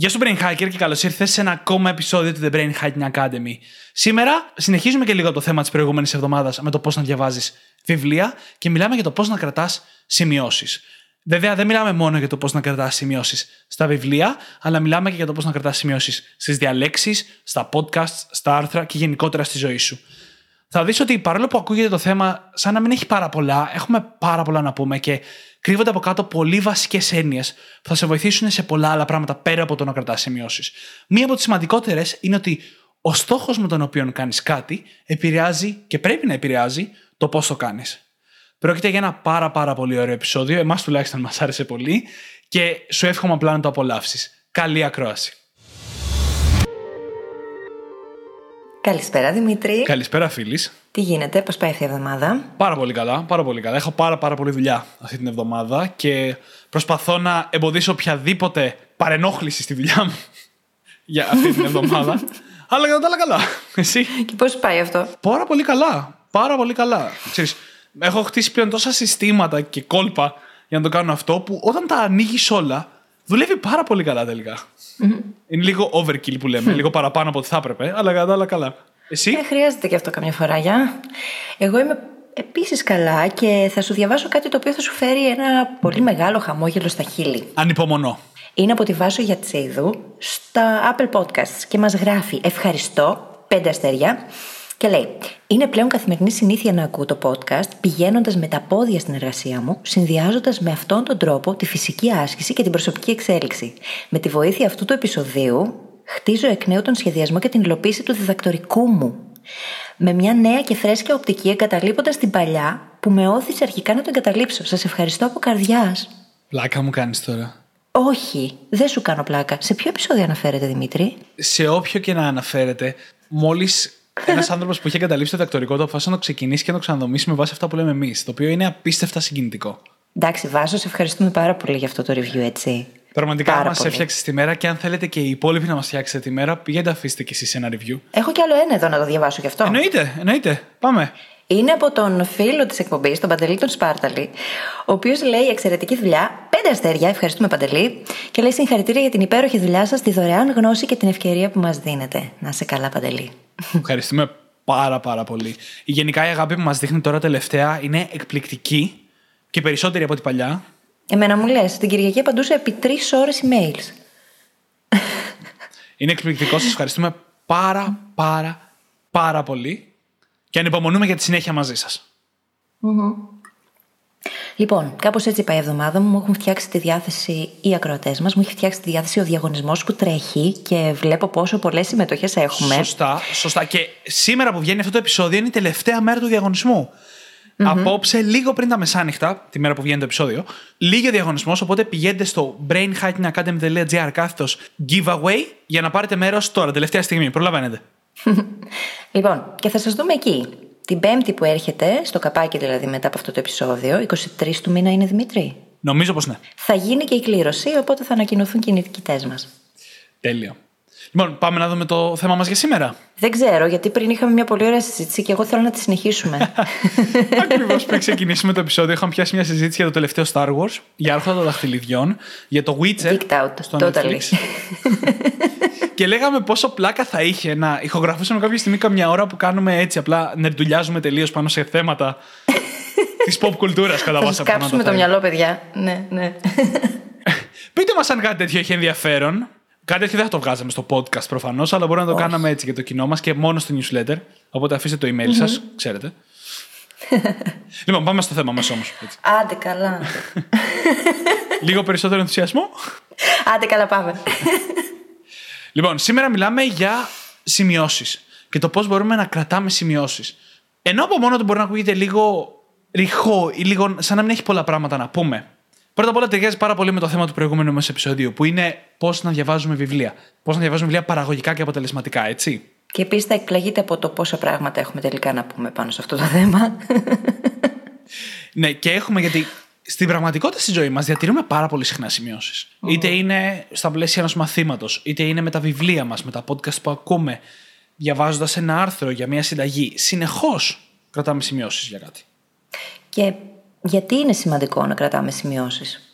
Γεια σου Brain Hacker και καλώς ήρθες σε ένα ακόμα επεισόδιο του The Brain Hacking Academy. Σήμερα συνεχίζουμε και λίγο το θέμα της προηγούμενης εβδομάδας με το πώς να διαβάζεις βιβλία και μιλάμε για το πώς να κρατάς σημειώσεις. Βέβαια, δεν μιλάμε μόνο για το πώς να κρατάς σημειώσεις στα βιβλία, αλλά μιλάμε και για το πώς να κρατάς σημειώσεις στις διαλέξεις, στα podcasts, στα άρθρα και γενικότερα στη ζωή σου. Θα δεις ότι παρόλο που ακούγεται το θέμα σαν να μην έχει πάρα πολλά, έχουμε πάρα πολλά να πούμε και κρύβονται από κάτω πολύ βασικές έννοιες που θα σε βοηθήσουν σε πολλά άλλα πράγματα πέρα από το να κρατάς σημειώσεις. Μία από τις σημαντικότερες είναι ότι ο στόχος με τον οποίο κάνεις κάτι επηρεάζει και πρέπει να επηρεάζει το πώς το κάνεις. Πρόκειται για ένα πάρα πάρα πολύ ωραίο επεισόδιο. Εμάς τουλάχιστον μας άρεσε πολύ και σου εύχομαι απλά να το απολαύσεις. Καλή ακρόαση. Καλησπέρα Δημήτρη. Καλησπέρα, φίλης. Τι γίνεται, πώς πάει αυτή η εβδομάδα; Πάρα πολύ καλά, πάρα πολύ καλά. Έχω πάρα, πάρα πολύ δουλειά αυτή την εβδομάδα και προσπαθώ να εμποδίσω οποιαδήποτε παρενόχληση στη δουλειά μου για αυτή την εβδομάδα. αλλά κατά τα άλλα καλά. Εσύ; Και πώς πάει αυτό; Πάρα πολύ καλά. Πάρα πολύ καλά. Ξέρεις, έχω χτίσει πλέον τόσα συστήματα και κόλπα για να το κάνω αυτό που όταν τα ανοίγεις όλα, δουλεύει πάρα πολύ καλά τελικά. Είναι λίγο overkill που λέμε, λίγο παραπάνω από ό,τι θα έπρεπε, αλλά κατά τα άλλα καλά. Εσύ; Ε, χρειάζεται και αυτό καμιά φορά, για. Εγώ είμαι επίσης καλά και θα σου διαβάσω κάτι το οποίο θα σου φέρει ένα πολύ μεγάλο χαμόγελο στα χείλη. Ανυπομονώ. Είναι από τη Βάσο Γιατσίδου στα Apple Podcasts και μας γράφει ευχαριστώ, πέντε αστέρια και λέει είναι πλέον καθημερινή συνήθεια να ακούω το podcast πηγαίνοντας με τα πόδια στην εργασία μου, συνδυάζοντας με αυτόν τον τρόπο τη φυσική άσκηση και την προσωπική εξέλιξη. Με τη βοήθεια αυτού του επεισοδίου χτίζω εκ νέου τον σχεδιασμό και την υλοποίηση του διδακτορικού μου. Με μια νέα και φρέσκια οπτική εγκαταλείποντας την παλιά που με όθησε αρχικά να το εγκαταλείψω. Σας ευχαριστώ από καρδιάς. Πλάκα μου κάνεις τώρα. Όχι, δεν σου κάνω πλάκα. Σε ποιο επεισόδιο αναφέρεται, Δημήτρη; Σε όποιο και να αναφέρεται, μόλις ένας άνθρωπος που είχε εγκαταλείψει το διδακτορικό του αποφάσισε να το ξεκινήσει και να το ξαναδομήσει με βάση αυτά που λέμε εμείς. Το οποίο είναι απίστευτα συγκινητικό. Εντάξει, Βάζο, σε ευχαριστούμε πάρα πολύ για αυτό το review, έτσι. Πραγματικά Πάρα μας πολύ. έφτιαξε τη μέρα και αν θέλετε και οι υπόλοιποι να μας φτιάξετε τη μέρα, πηγαίνετε αφήστε κι εσείς ένα review. Έχω κι άλλο ένα εδώ να το διαβάσω γι' αυτό. Εννοείται, εννοείται. Πάμε. Είναι από τον φίλο της εκπομπής, τον Παντελή τον Σπάρταλη, ο οποίος λέει εξαιρετική δουλειά, πέντε αστέρια, ευχαριστούμε Παντελή, και λέει συγχαρητήρια για την υπέροχη δουλειά σας, τη δωρεάν γνώση και την ευκαιρία που μας δίνετε. Να σε καλά, Παντελή. Ευχαριστούμε πάρα πάρα πολύ. Η γενικά η αγάπη που μας δείχνει τώρα τελευταία είναι εκπληκτική και περισσότερη από ό,τι παλιά. Εμένα μου λες, την Κυριακή απαντούσα επί τρεις ώρες emails. Είναι εκπληκτικό. Σας ευχαριστούμε πάρα πάρα πάρα πολύ και ανυπομονούμε για τη συνέχεια μαζί σας. Λοιπόν, κάπως έτσι πάει η εβδομάδα μου. Μου έχουν φτιάξει τη διάθεση οι ακροατές μας. Μου έχει φτιάξει τη διάθεση ο διαγωνισμός που τρέχει και βλέπω πόσο πολλές συμμετοχές έχουμε. Σωστά, σωστά. Και σήμερα που βγαίνει αυτό το επεισόδιο είναι η τελευταία μέρα του διαγωνισμού. Απόψε, λίγο πριν τα μεσάνυχτα, τη μέρα που βγαίνει το επεισόδιο, λίγη ο διαγωνισμός. Οπότε πηγαίνετε στο brainhackingacademy.gr κάθετος giveaway για να πάρετε μέρος τώρα, τελευταία στιγμή. Προλαβαίνετε. Λοιπόν, και θα σας δούμε εκεί. Την Πέμπτη που έρχεται, στο καπάκι δηλαδή μετά από αυτό το επεισόδιο, 23 του μήνα είναι Δημήτρη. Νομίζω πως ναι. Θα γίνει και η κλήρωση, οπότε θα ανακοινωθούν και οι νικητές μας. Τέλειο. Λοιπόν, πάμε να δούμε το θέμα μας για σήμερα. Δεν ξέρω, γιατί πριν είχαμε μια πολύ ωραία συζήτηση και εγώ θέλω να τη συνεχίσουμε. Ακριβώς πριν ξεκινήσουμε το επεισόδιο, είχαμε πιάσει μια συζήτηση για το τελευταίο Star Wars, για άρχοντα των δαχτυλιδιών, για το Witcher Geeked out, στο totally. Netflix. και λέγαμε πόσο πλάκα θα είχε να ηχογραφούσαμε κάποια στιγμή καμιά ώρα που κάνουμε έτσι, απλά νερντουλιάζουμε τελείως πάνω σε θέματα της pop κουλτούρας κατά θα βάση σα αυτά κάψουμε να τα το θέλουμε. μυαλό, παιδιά. Ναι, ναι. Πείτε μας αν κάτι τέτοιο έχει ενδιαφέρον. Κάτι τέτοιο δεν θα το βγάζαμε στο podcast προφανώς, αλλά μπορούμε να το Όχι. κάναμε έτσι για το κοινό μας και μόνο στο newsletter. Οπότε αφήστε το email σας, ξέρετε. λοιπόν, πάμε στο θέμα μας όμως. Άντε καλά. Λίγο περισσότερο ενθουσιασμό. Άντε καλά, πάμε. Λοιπόν, σήμερα μιλάμε για σημειώσεις και το πώς μπορούμε να κρατάμε σημειώσεις. Ενώ από μόνο του μπορεί να ακούγεται λίγο ρηχό ή λίγο σαν να μην έχει πολλά πράγματα να πούμε. Πρώτα απ' όλα ταιριάζει πάρα πολύ με το θέμα του προηγούμενου μας επεισοδίου, που είναι πώς να διαβάζουμε βιβλία. Πώς να διαβάζουμε βιβλία παραγωγικά και αποτελεσματικά, έτσι. Και επίσης θα εκπλαγείτε από το πόσα πράγματα έχουμε τελικά να πούμε πάνω σε αυτό το θέμα. Ναι, και έχουμε γιατί στην πραγματικότητα στη ζωή μας διατηρούμε πάρα πολύ συχνά σημειώσεις. Είτε είναι στα πλαίσια ενός μαθήματος, είτε είναι με τα βιβλία μας, με τα podcast που ακούμε, διαβάζοντας ένα άρθρο για μια συνταγή. Συνεχώς κρατάμε σημειώσεις για κάτι. Και γιατί είναι σημαντικό να κρατάμε σημειώσεις;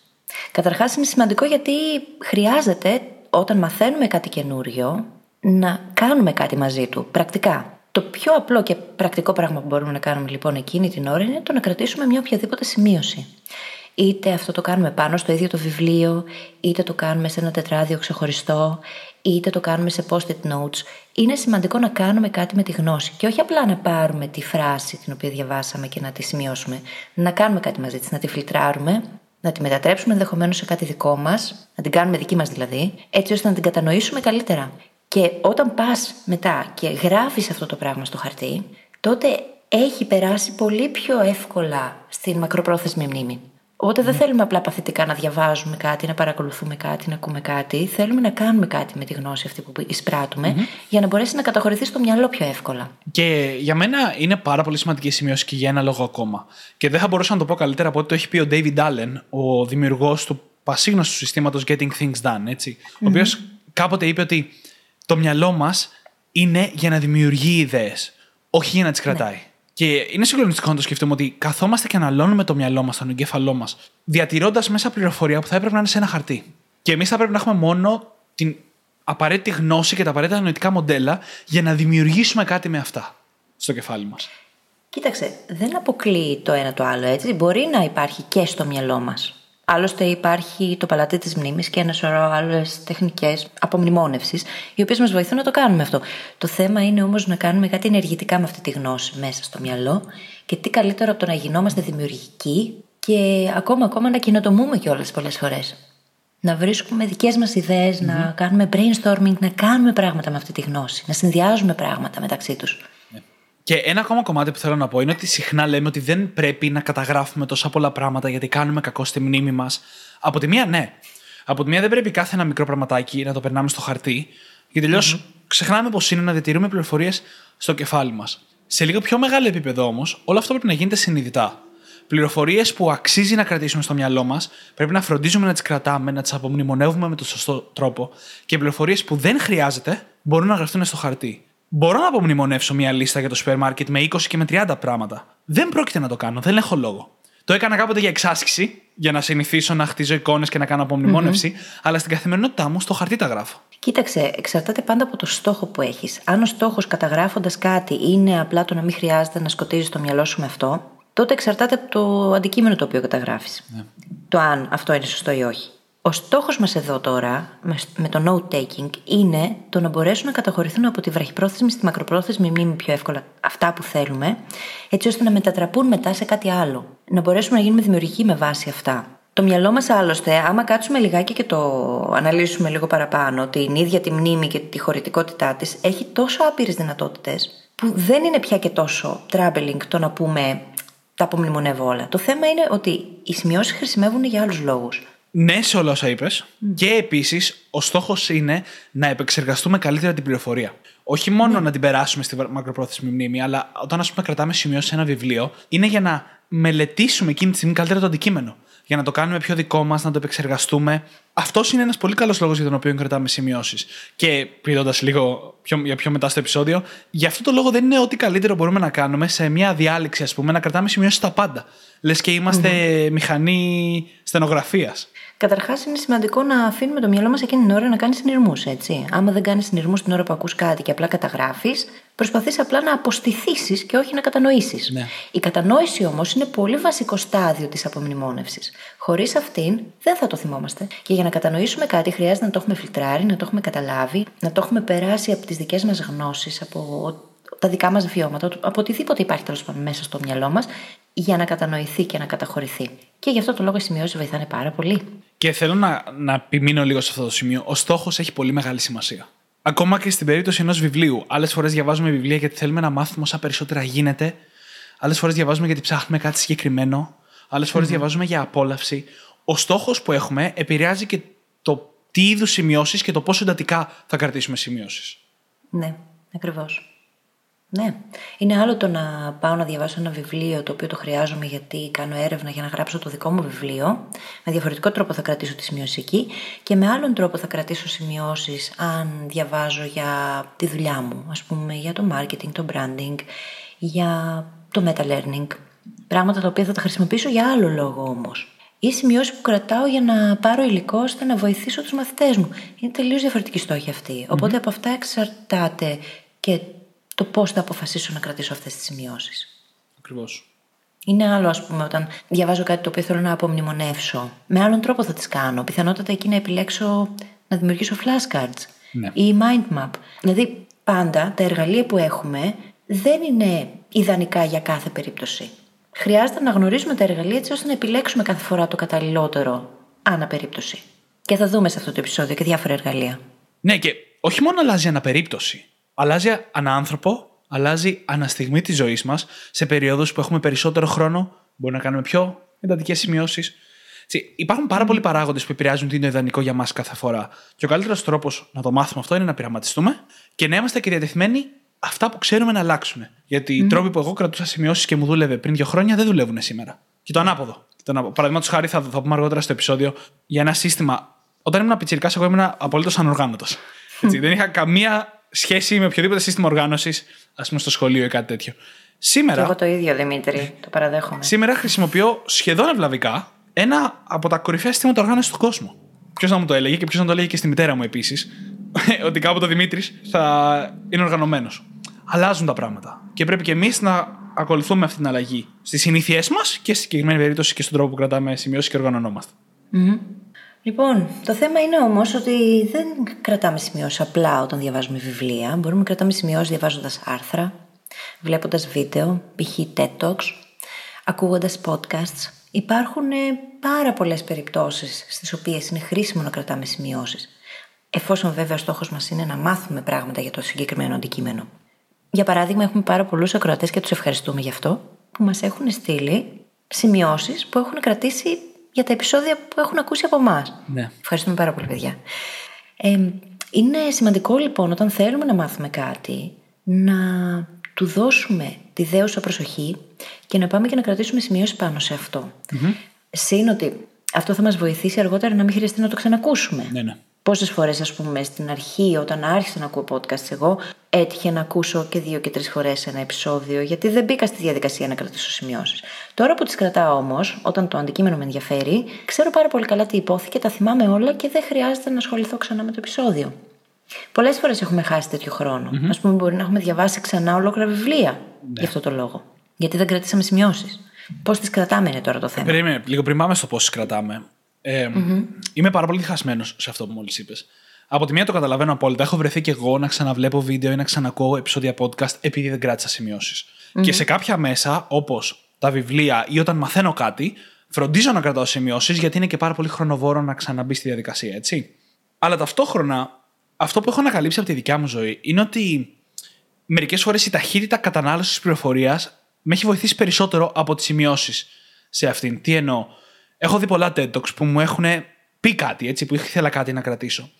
Καταρχάς, είναι σημαντικό γιατί χρειάζεται όταν μαθαίνουμε κάτι καινούριο να κάνουμε κάτι μαζί του, πρακτικά. Το πιο απλό και πρακτικό πράγμα που μπορούμε να κάνουμε λοιπόν εκείνη την ώρα είναι το να κρατήσουμε μια οποιαδήποτε σημείωση. Είτε αυτό το κάνουμε πάνω στο ίδιο το βιβλίο, είτε το κάνουμε σε ένα τετράδιο ξεχωριστό, είτε το κάνουμε σε post-it notes. Είναι σημαντικό να κάνουμε κάτι με τη γνώση και όχι απλά να πάρουμε τη φράση την οποία διαβάσαμε και να τη σημειώσουμε. Να κάνουμε κάτι μαζί της, να τη φιλτράρουμε, να τη μετατρέψουμε ενδεχομένως σε κάτι δικό μας, να την κάνουμε δική μας δηλαδή, έτσι ώστε να την κατανοήσουμε καλύτερα. Και όταν πας μετά και γράφεις αυτό το πράγμα στο χαρτί, τότε έχει περάσει πολύ πιο εύκολα στην μακροπρόθεσμη μνήμη. Οπότε δεν θέλουμε απλά παθητικά να διαβάζουμε κάτι, να παρακολουθούμε κάτι, να ακούμε κάτι. Θέλουμε να κάνουμε κάτι με τη γνώση αυτή που εισπράττουμε για να μπορέσει να καταχωρηθεί στο μυαλό πιο εύκολα. Και για μένα είναι πάρα πολύ σημαντική η σημείωση και για ένα λόγο ακόμα. Και δεν θα μπορούσα να το πω καλύτερα από ό,τι το έχει πει ο David Allen, ο δημιουργός του πασίγνωστου συστήματος Getting Things Done, ετσι Ο οποίος κάποτε είπε ότι το μυαλό μας είναι για να δημιουργεί ιδέες, όχι για να τις κρατάει. Και είναι συγκλονιστικό να το σκεφτούμε ότι καθόμαστε και αναλώνουμε το μυαλό μας, τον εγκέφαλό μας, διατηρώντας μέσα πληροφορία που θα έπρεπε να είναι σε ένα χαρτί. Και εμείς θα πρέπει να έχουμε μόνο την απαραίτητη γνώση και τα απαραίτητα νοητικά μοντέλα για να δημιουργήσουμε κάτι με αυτά στο κεφάλι μας. Κοίταξε, δεν αποκλείει το ένα το άλλο έτσι. Μπορεί να υπάρχει και στο μυαλό μας. Άλλωστε υπάρχει το παλάτι της μνήμης και ένα σωρό άλλες τεχνικές απομνημόνευσης, οι οποίες μας βοηθούν να το κάνουμε αυτό. Το θέμα είναι όμως να κάνουμε κάτι ενεργητικά με αυτή τη γνώση μέσα στο μυαλό και τι καλύτερο από το να γινόμαστε δημιουργικοί και ακόμα ακόμα να κοινοτομούμε κιόλας πολλές φορές. Να βρίσκουμε δικές μας ιδεε να κάνουμε brainstorming, να κάνουμε πράγματα με αυτή τη γνώση, να συνδυάζουμε πράγματα μεταξύ τους. Και ένα ακόμα κομμάτι που θέλω να πω είναι ότι συχνά λέμε ότι δεν πρέπει να καταγράφουμε τόσα πολλά πράγματα γιατί κάνουμε κακό στη μνήμη μας. Από τη μία, ναι. Από τη μία, δεν πρέπει κάθε ένα μικρό πραγματάκι να το περνάμε στο χαρτί, γιατί τελειώ ξεχνάμε πώ είναι να διατηρούμε πληροφορίες στο κεφάλι μας. Σε λίγο πιο μεγάλο επίπεδο όμως, όλο αυτό πρέπει να γίνεται συνειδητά. Πληροφορίες που αξίζει να κρατήσουμε στο μυαλό μας, πρέπει να φροντίζουμε να τις κρατάμε, να τις απομνημονεύουμε με τον σωστό τρόπο και πληροφορίες που δεν χρειάζεται μπορούν να γραφτούν στο χαρτί. Μπορώ να απομνημονεύσω μια λίστα για το σούπερ μάρκετ με 20 και με 30 πράγματα. Δεν πρόκειται να το κάνω, δεν έχω λόγο. Το έκανα κάποτε για εξάσκηση, για να συνηθίσω να χτίζω εικόνες και να κάνω αλλά στην καθημερινότητά μου στο χαρτί τα γράφω. Κοίταξε, εξαρτάται πάντα από το στόχο που έχεις. Αν ο στόχος καταγράφοντας κάτι είναι απλά το να μην χρειάζεται να σκοτίζεις το μυαλό σου με αυτό, τότε εξαρτάται από το αντικείμενο το οποίο καταγράφεις. Ναι. Το αν αυτό είναι σωστό ή όχι. Ο στόχος μας εδώ τώρα, μες το note-taking, είναι το να μπορέσουν να καταχωρηθούν από τη βραχυπρόθεσμη στη μακροπρόθεσμη μνήμη πιο εύκολα αυτά που θέλουμε, έτσι ώστε να μετατραπούν μετά σε κάτι άλλο. Να μπορέσουμε να γίνουμε δημιουργικοί με βάση αυτά. Το μυαλό μας άλλωστε, άμα κάτσουμε λιγάκι και το αναλύσουμε λίγο παραπάνω, την ίδια τη μνήμη και τη χωρητικότητά της, έχει τόσο άπειρες δυνατότητες, που δεν είναι πια και τόσο traveling το να πούμε τα απομνημονεύω όλα. Το θέμα είναι ότι οι σημειώσεις χρησιμεύουν για άλλους λόγους ναι σε όλα όσα είπες. Και επίσης, ο στόχος είναι να επεξεργαστούμε καλύτερα την πληροφορία. Όχι μόνο ναι. να την περάσουμε στη μακροπρόθεσμη μνήμη, αλλά όταν ας πούμε, κρατάμε σημειώσει σε ένα βιβλίο, είναι για να μελετήσουμε εκείνη τη στιγμή καλύτερα το αντικείμενο. Για να το κάνουμε πιο δικό μας, να το επεξεργαστούμε. Αυτός είναι ένας πολύ καλός λόγος για τον οποίο κρατάμε σημειώσεις. Και πηδώντα λίγο πιο, για πιο μετά στο επεισόδιο, γι' αυτό το λόγο δεν είναι ό,τι καλύτερο μπορούμε να κάνουμε σε μια διάλεξη, ας πούμε, να κρατάμε σημειώσεις στα πάντα. Λες και ειμαστε μηχανή στενογραφίας. Καταρχάς, είναι σημαντικό να αφήνουμε το μυαλό μας εκείνη την ώρα να κάνει συνειρμούς, έτσι. Άμα δεν κάνεις συνειρμούς την ώρα που ακούς κάτι και απλά καταγράφεις, προσπαθείς απλά να αποστηθήσεις και όχι να κατανοήσεις. Ναι. Η κατανόηση όμως είναι πολύ βασικό στάδιο της απομνημόνευσης. Χωρίς αυτήν δεν θα το θυμόμαστε. Και για να κατανοήσουμε κάτι χρειάζεται να το έχουμε φιλτράρει, να το έχουμε καταλάβει, να το έχουμε περάσει από τις δικές μας γνώσεις, από τα δικά μας βιώματα, από οτιδήποτε υπάρχει τέλος πάντων μέσα στο μυαλό μας, για να κατανοηθεί και να καταχωρηθεί. Και γι' αυτό το λόγο οι σημειώσεις βοηθάνε πάρα πολύ. Και θέλω να, να επιμείνω λίγο σε αυτό το σημείο. Ο στόχος έχει πολύ μεγάλη σημασία. Ακόμα και στην περίπτωση ενός βιβλίου. Άλλες φορές διαβάζουμε βιβλία γιατί θέλουμε να μάθουμε όσα περισσότερα γίνεται. Άλλες φορές διαβάζουμε γιατί ψάχνουμε κάτι συγκεκριμένο. Άλλες φορές mm-hmm. διαβάζουμε για απόλαυση. Ο στόχος που έχουμε επηρεάζει και το τι είδους σημειώσεις και το πόσο εντατικά θα κρατήσουμε σημειώσεις. Ναι, ακριβώς. Ναι. Είναι άλλο το να πάω να διαβάσω ένα βιβλίο το οποίο το χρειάζομαι γιατί κάνω έρευνα για να γράψω το δικό μου βιβλίο. Με διαφορετικό τρόπο θα κρατήσω τη σημειώση εκεί και με άλλον τρόπο θα κρατήσω σημειώσεις αν διαβάζω για τη δουλειά μου. Α πούμε για το marketing, το branding, για το meta learning. Πράγματα τα οποία θα τα χρησιμοποιήσω για άλλο λόγο όμως. Ή σημειώσεις που κρατάω για να πάρω υλικό ώστε να βοηθήσω τους μαθητές μου. Είναι τελείως διαφορετική στόχη αυτή. Οπότε από αυτά εξαρτάται και το πώς θα αποφασίσω να κρατήσω αυτές τις σημειώσεις. Ακριβώς. Είναι άλλο, ας πούμε, όταν διαβάζω κάτι το οποίο θέλω να απομνημονεύσω. Με άλλον τρόπο θα τις κάνω. Πιθανότατα εκεί να επιλέξω να δημιουργήσω flashcards Ναι. ή mind map. Δηλαδή, πάντα τα εργαλεία που έχουμε δεν είναι ιδανικά για κάθε περίπτωση. Χρειάζεται να γνωρίζουμε τα εργαλεία έτσι ώστε να επιλέξουμε κάθε φορά το καταλληλότερο ανά περίπτωση. Και θα δούμε σε αυτό το επεισόδιο και διάφορα εργαλεία. Ναι, και όχι μόνο αλλάζει αναπερίπτωση. Αλλάζει ανάνθρωπο, αλλάζει αναστιγμή της ζωής μας σε περιόδους που έχουμε περισσότερο χρόνο, μπορεί να κάνουμε πιο εντατικές σημειώσεις. Υπάρχουν πάρα πολλοί παράγοντες που επηρεάζουν τι είναι ιδανικό για μας κάθε φορά. Και ο καλύτερος τρόπος να το μάθουμε αυτό είναι να πειραματιστούμε και να είμαστε και διατεθειμένοι αυτά που ξέρουμε να αλλάξουν. Γιατί οι τρόποι που εγώ κρατούσα σημειώσεις και μου δούλευε πριν δύο χρόνια δεν δουλεύουν σήμερα. Και το ανάποδο. Και το ανάποδο. Παραδείγματος χάρη, θα, θα πούμε αργότερα στο επεισόδιο για ένα σύστημα. Όταν ήμουν πιτσυρικά, εγώ ήμουν απολύτως ανοργάνωτος. δεν είχα καμία σχέση με οποιοδήποτε σύστημα οργάνωσης, ας πούμε στο σχολείο ή κάτι τέτοιο. Σήμερα, Και εγώ το ίδιο, Δημήτρη, το παραδέχομαι. σήμερα χρησιμοποιώ σχεδόν ευλαβικά ένα από τα κορυφαία συστήματα οργάνωσης του κόσμου. Ποιος να μου το έλεγε και ποιος να το έλεγε και στη μητέρα μου επίσης, ότι κάποτε ο Δημήτρης θα είναι οργανωμένος. Αλλάζουν τα πράγματα. Και πρέπει και εμείς να ακολουθούμε αυτή την αλλαγή στις συνήθειές μας και στη συγκεκριμένη περίπτωση και στον τρόπο που κρατάμε σημειώσεις και οργανωνόμαστε. Λοιπόν, το θέμα είναι όμως ότι δεν κρατάμε σημειώσεις απλά όταν διαβάζουμε βιβλία. Μπορούμε να κρατάμε σημειώσεις διαβάζοντας άρθρα, βλέποντας βίντεο, π.χ. TED Talks, ακούγοντας podcasts. Υπάρχουν ε, πάρα πολλές περιπτώσεις στις οποίες είναι χρήσιμο να κρατάμε σημειώσεις. Εφόσον βέβαια ο στόχος μας είναι να μάθουμε πράγματα για το συγκεκριμένο αντικείμενο. Για παράδειγμα, έχουμε πάρα πολλούς ακροατές και τους ευχαριστούμε γι' αυτό, που μας έχουν στείλει σημειώσεις που έχουν κρατήσει για τα επεισόδια που έχουν ακούσει από εμάς. Ναι. Ευχαριστούμε πάρα πολύ, παιδιά. Ε, είναι σημαντικό λοιπόν όταν θέλουμε να μάθουμε κάτι να του δώσουμε τη δέουσα προσοχή και να πάμε και να κρατήσουμε σημειώσεις πάνω σε αυτό. Mm-hmm. Συν ότι αυτό θα μας βοηθήσει αργότερα να μην χρειαστεί να το ξανακούσουμε. Ναι, ναι. Πόσες φορές, ας πούμε, στην αρχή, όταν άρχισα να ακούω podcast, εγώ έτυχε να ακούσω και δύο και τρεις φορές ένα επεισόδιο, γιατί δεν μπήκα στη διαδικασία να κρατήσω σημειώσεις. Τώρα που τις κρατάω όμως, όταν το αντικείμενο με ενδιαφέρει, ξέρω πάρα πολύ καλά τι υπόθηκε, τα θυμάμαι όλα και δεν χρειάζεται να ασχοληθώ ξανά με το επεισόδιο. Πολλές φορές έχουμε χάσει τέτοιο χρόνο. Mm-hmm. Α πούμε, μπορεί να έχουμε διαβάσει ξανά ολόκληρα βιβλία ναι. γι' αυτό το λόγο. Γιατί δεν κρατήσαμε σημειώσεις. Πώς τις κρατάμε είναι τώρα το θέμα. Περίμενε, λίγο πριν πάμε στο πώς τις κρατάμε. Ε, mm-hmm. Είμαι πάρα πολύ διχασμένο σε αυτό που μόλις είπες. Από τη μία το καταλαβαίνω απόλυτα. Έχω βρεθεί και εγώ να ξαναβλέπω βίντεο ή να ξανακούω επεισόδια podcast επειδή δεν κράτησα σημειώσεις. Mm-hmm. Και σε κάποια μέσα, όπως τα βιβλία ή όταν μαθαίνω κάτι, φροντίζω να κρατάω σημειώσεις γιατί είναι και πάρα πολύ χρονοβόρο να ξαναμπεί στη διαδικασία, έτσι. Αλλά ταυτόχρονα, αυτό που έχω ανακαλύψει από τη δικιά μου ζωή είναι ότι μερικές φορές η ταχύτητα κατανάλωσης πληροφορίας με έχει βοηθήσει περισσότερο από τις σημειώσεις σε αυτήν. Τι εννοώ; Έχω δει πολλά TED Talks που μου έχουν πει κάτι, έτσι, που ήθελα κάτι να κρατήσω.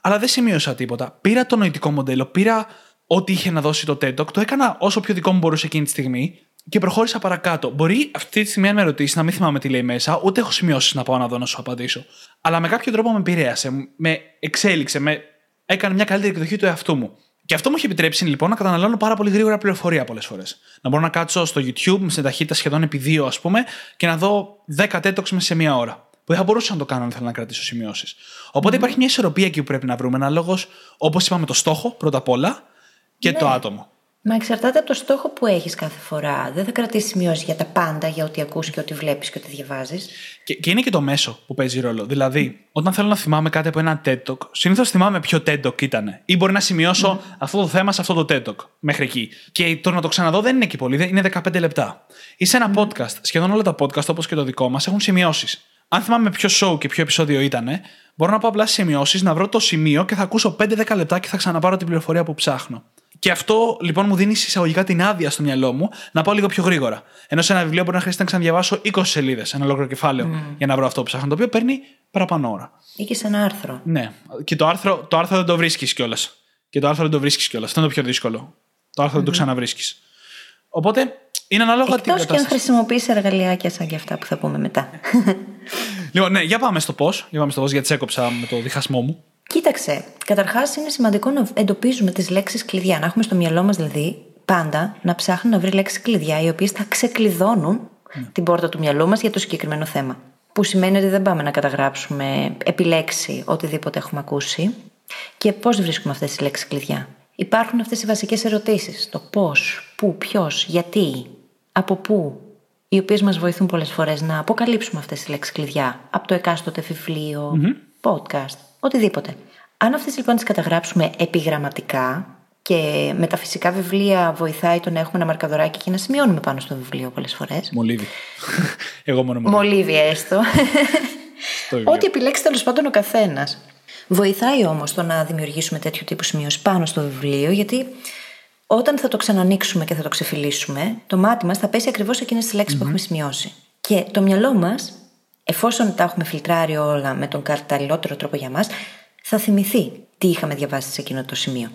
Αλλά δεν σημείωσα τίποτα. Πήρα το νοητικό μοντέλο, πήρα ό,τι είχε να δώσει το TED Talk, το έκανα όσο πιο δικό μου μπορούσε εκείνη τη στιγμή και προχώρησα παρακάτω. Μπορεί αυτή τη στιγμή αν με ρωτήσεις να μην θυμάμαι τι λέει μέσα, ούτε έχω σημειώσεις να πάω να δω να σου απαντήσω. Αλλά με κάποιο τρόπο με επηρέασε, με εξέλιξε, με έκανε μια καλύτερη εκδοχή του εαυτού μου. Και αυτό μου έχει επιτρέψει λοιπόν να καταναλώνω πάρα πολύ γρήγορα πληροφορία πολλές φορές. Να μπορώ να κάτσω στο YouTube σε ταχύτητα σχεδόν επί δύο, ας πούμε, και να δω 10 τέτοξ μέσα σε μία ώρα. Που δεν θα μπορούσα να το κάνω αν ήθελα να κρατήσω σημειώσεις. Οπότε mm. υπάρχει μια ισορροπία εκεί που πρέπει να βρούμε. Ανάλογο, όπως είπαμε, το στόχο πρώτα απ' όλα και ναι. το άτομο. Μα εξαρτάται από το στόχο που έχεις κάθε φορά. Δεν θα κρατήσεις σημειώσεις για τα πάντα, για ό,τι ακούς και ό,τι βλέπεις και ό,τι διαβάζεις. Και, και είναι και το μέσο που παίζει ρόλο. Δηλαδή, όταν θέλω να θυμάμαι κάτι από ένα TED Talk, συνήθως θυμάμαι ποιο TED Talk ήταν. Ή μπορεί να σημειώσω mm. αυτό το θέμα σε αυτό το TED Talk μέχρι εκεί. Και το να το ξαναδώ δεν είναι εκεί πολύ, είναι 15 λεπτά. Ή σε ένα mm. podcast. Σχεδόν όλα τα podcast, όπως και το δικό μας, έχουν σημειώσεις. Αν θυμάμαι ποιο show και ποιο επεισόδιο ήταν, μπορώ να πάω απλά στι σημειώσεις, να βρω το σημείο και θα ακούσω 5-10 λεπτά και θα ξαναπάρω την πληροφορία που ψάχνω. Και αυτό λοιπόν μου δίνει εισαγωγικά την άδεια στο μυαλό μου να πάω λίγο πιο γρήγορα. Ενώ σε ένα βιβλίο μπορεί να χρειάζεται να ξαναδιαβάσω 20 σελίδες, ένα ολόκληρο κεφάλαιο, mm. για να βρω αυτό που ψάχνω, το οποίο παίρνει παραπάνω ώρα. Ή και σε ένα άρθρο. Ναι. Και το άρθρο, το άρθρο δεν το βρίσκεις κιόλας. Και το άρθρο δεν το βρίσκεις κιόλας. Αυτό είναι το πιο δύσκολο. Το άρθρο δεν το ξαναβρίσκεις. Οπότε είναι ανάλογα την Εκτός και αν κατάσταση. χρησιμοποιήσει εργαλειάκια σαν και αυτά που θα πούμε μετά. Λοιπόν, ναι, για πάμε στο πώς. Για πάμε στο πώς, γιατί σε έκοψα με το διχασμό μου. Κοίταξε, καταρχάς είναι σημαντικό να εντοπίζουμε τις λέξεις κλειδιά. Να έχουμε στο μυαλό μας δηλαδή πάντα να ψάχνουμε να βρει λέξεις κλειδιά οι οποίες θα ξεκλειδώνουν την πόρτα του μυαλού μας για το συγκεκριμένο θέμα. Που σημαίνει ότι δεν πάμε να καταγράψουμε επιλέξει οτιδήποτε έχουμε ακούσει. Και πώς βρίσκουμε αυτές τις λέξεις κλειδιά. Υπάρχουν αυτές οι βασικές ερωτήσεις. Το πώς, πού, ποιος, γιατί, από πού, οι οποίες μας βοηθούν πολλές φορές να αποκαλύψουμε αυτές τις λέξεις κλειδιά από το εκάστοτε βιβλίο, podcast, οτιδήποτε. Αν αυτές λοιπόν τις καταγράψουμε επιγραμματικά και με τα φυσικά βιβλία βοηθάει το να έχουμε ένα μαρκαδοράκι και να σημειώνουμε πάνω στο βιβλίο πολλές φορές. Μολύβι. Εγώ μόνο μολύβι. Μολύβι έστω. Στο βιβλίο. Ό,τι επιλέξει τέλος πάντων ο καθένας. Βοηθάει όμως το να δημιουργήσουμε τέτοιου τύπου σημειώσεις πάνω στο βιβλίο, γιατί όταν θα το ξανανοίξουμε και θα το ξεφυλίσουμε, το μάτι μας θα πέσει ακριβώς εκείνες τις λέξεις που έχουμε σημειώσει. Και το μυαλό μας, εφόσον τα έχουμε φιλτράρει όλα με τον καταλληλότερο τρόπο για μας, θα θυμηθεί τι είχαμε διαβάσει σε εκείνο το σημείο.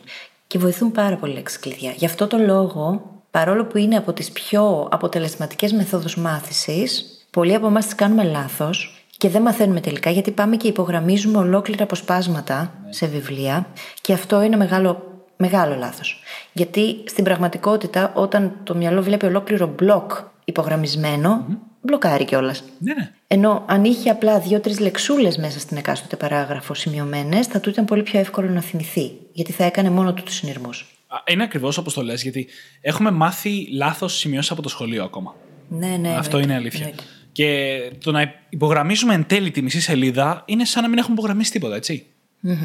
Και βοηθούν πάρα πολύ λέξεις κλειδιά. Γι' αυτό το λόγο, παρόλο που είναι από τις πιο αποτελεσματικές μεθόδους μάθησης, πολλοί από εμάς τις κάνουμε λάθος και δεν μαθαίνουμε τελικά γιατί πάμε και υπογραμμίζουμε ολόκληρα αποσπάσματα σε βιβλία και αυτό είναι μεγάλο, μεγάλο λάθος. Γιατί στην πραγματικότητα όταν το μυαλό βλέπει ολόκληρο μπλοκ υπογραμμισμένο, μπλοκάρει κιόλας. Ναι, ναι. Ενώ αν είχε απλά δύο-τρεις λεξούλες μέσα στην εκάστοτε παράγραφο σημειωμένες, θα του ήταν πολύ πιο εύκολο να θυμηθεί. Γιατί θα έκανε μόνο του τους συνειρμούς. Α, Είναι ακριβώς όπως το λες, γιατί έχουμε μάθει λάθος σημειώσεις από το σχολείο ακόμα. Ναι, ναι. Αυτό εννοείται, είναι αλήθεια. εννοείται. Και το να υπογραμμίζουμε εν τέλει τη μισή σελίδα είναι σαν να μην έχουμε υπογραμμίσει τίποτα, έτσι.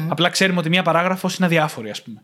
Απλά ξέρουμε ότι μία παράγραφος είναι αδιάφορη, ας πούμε.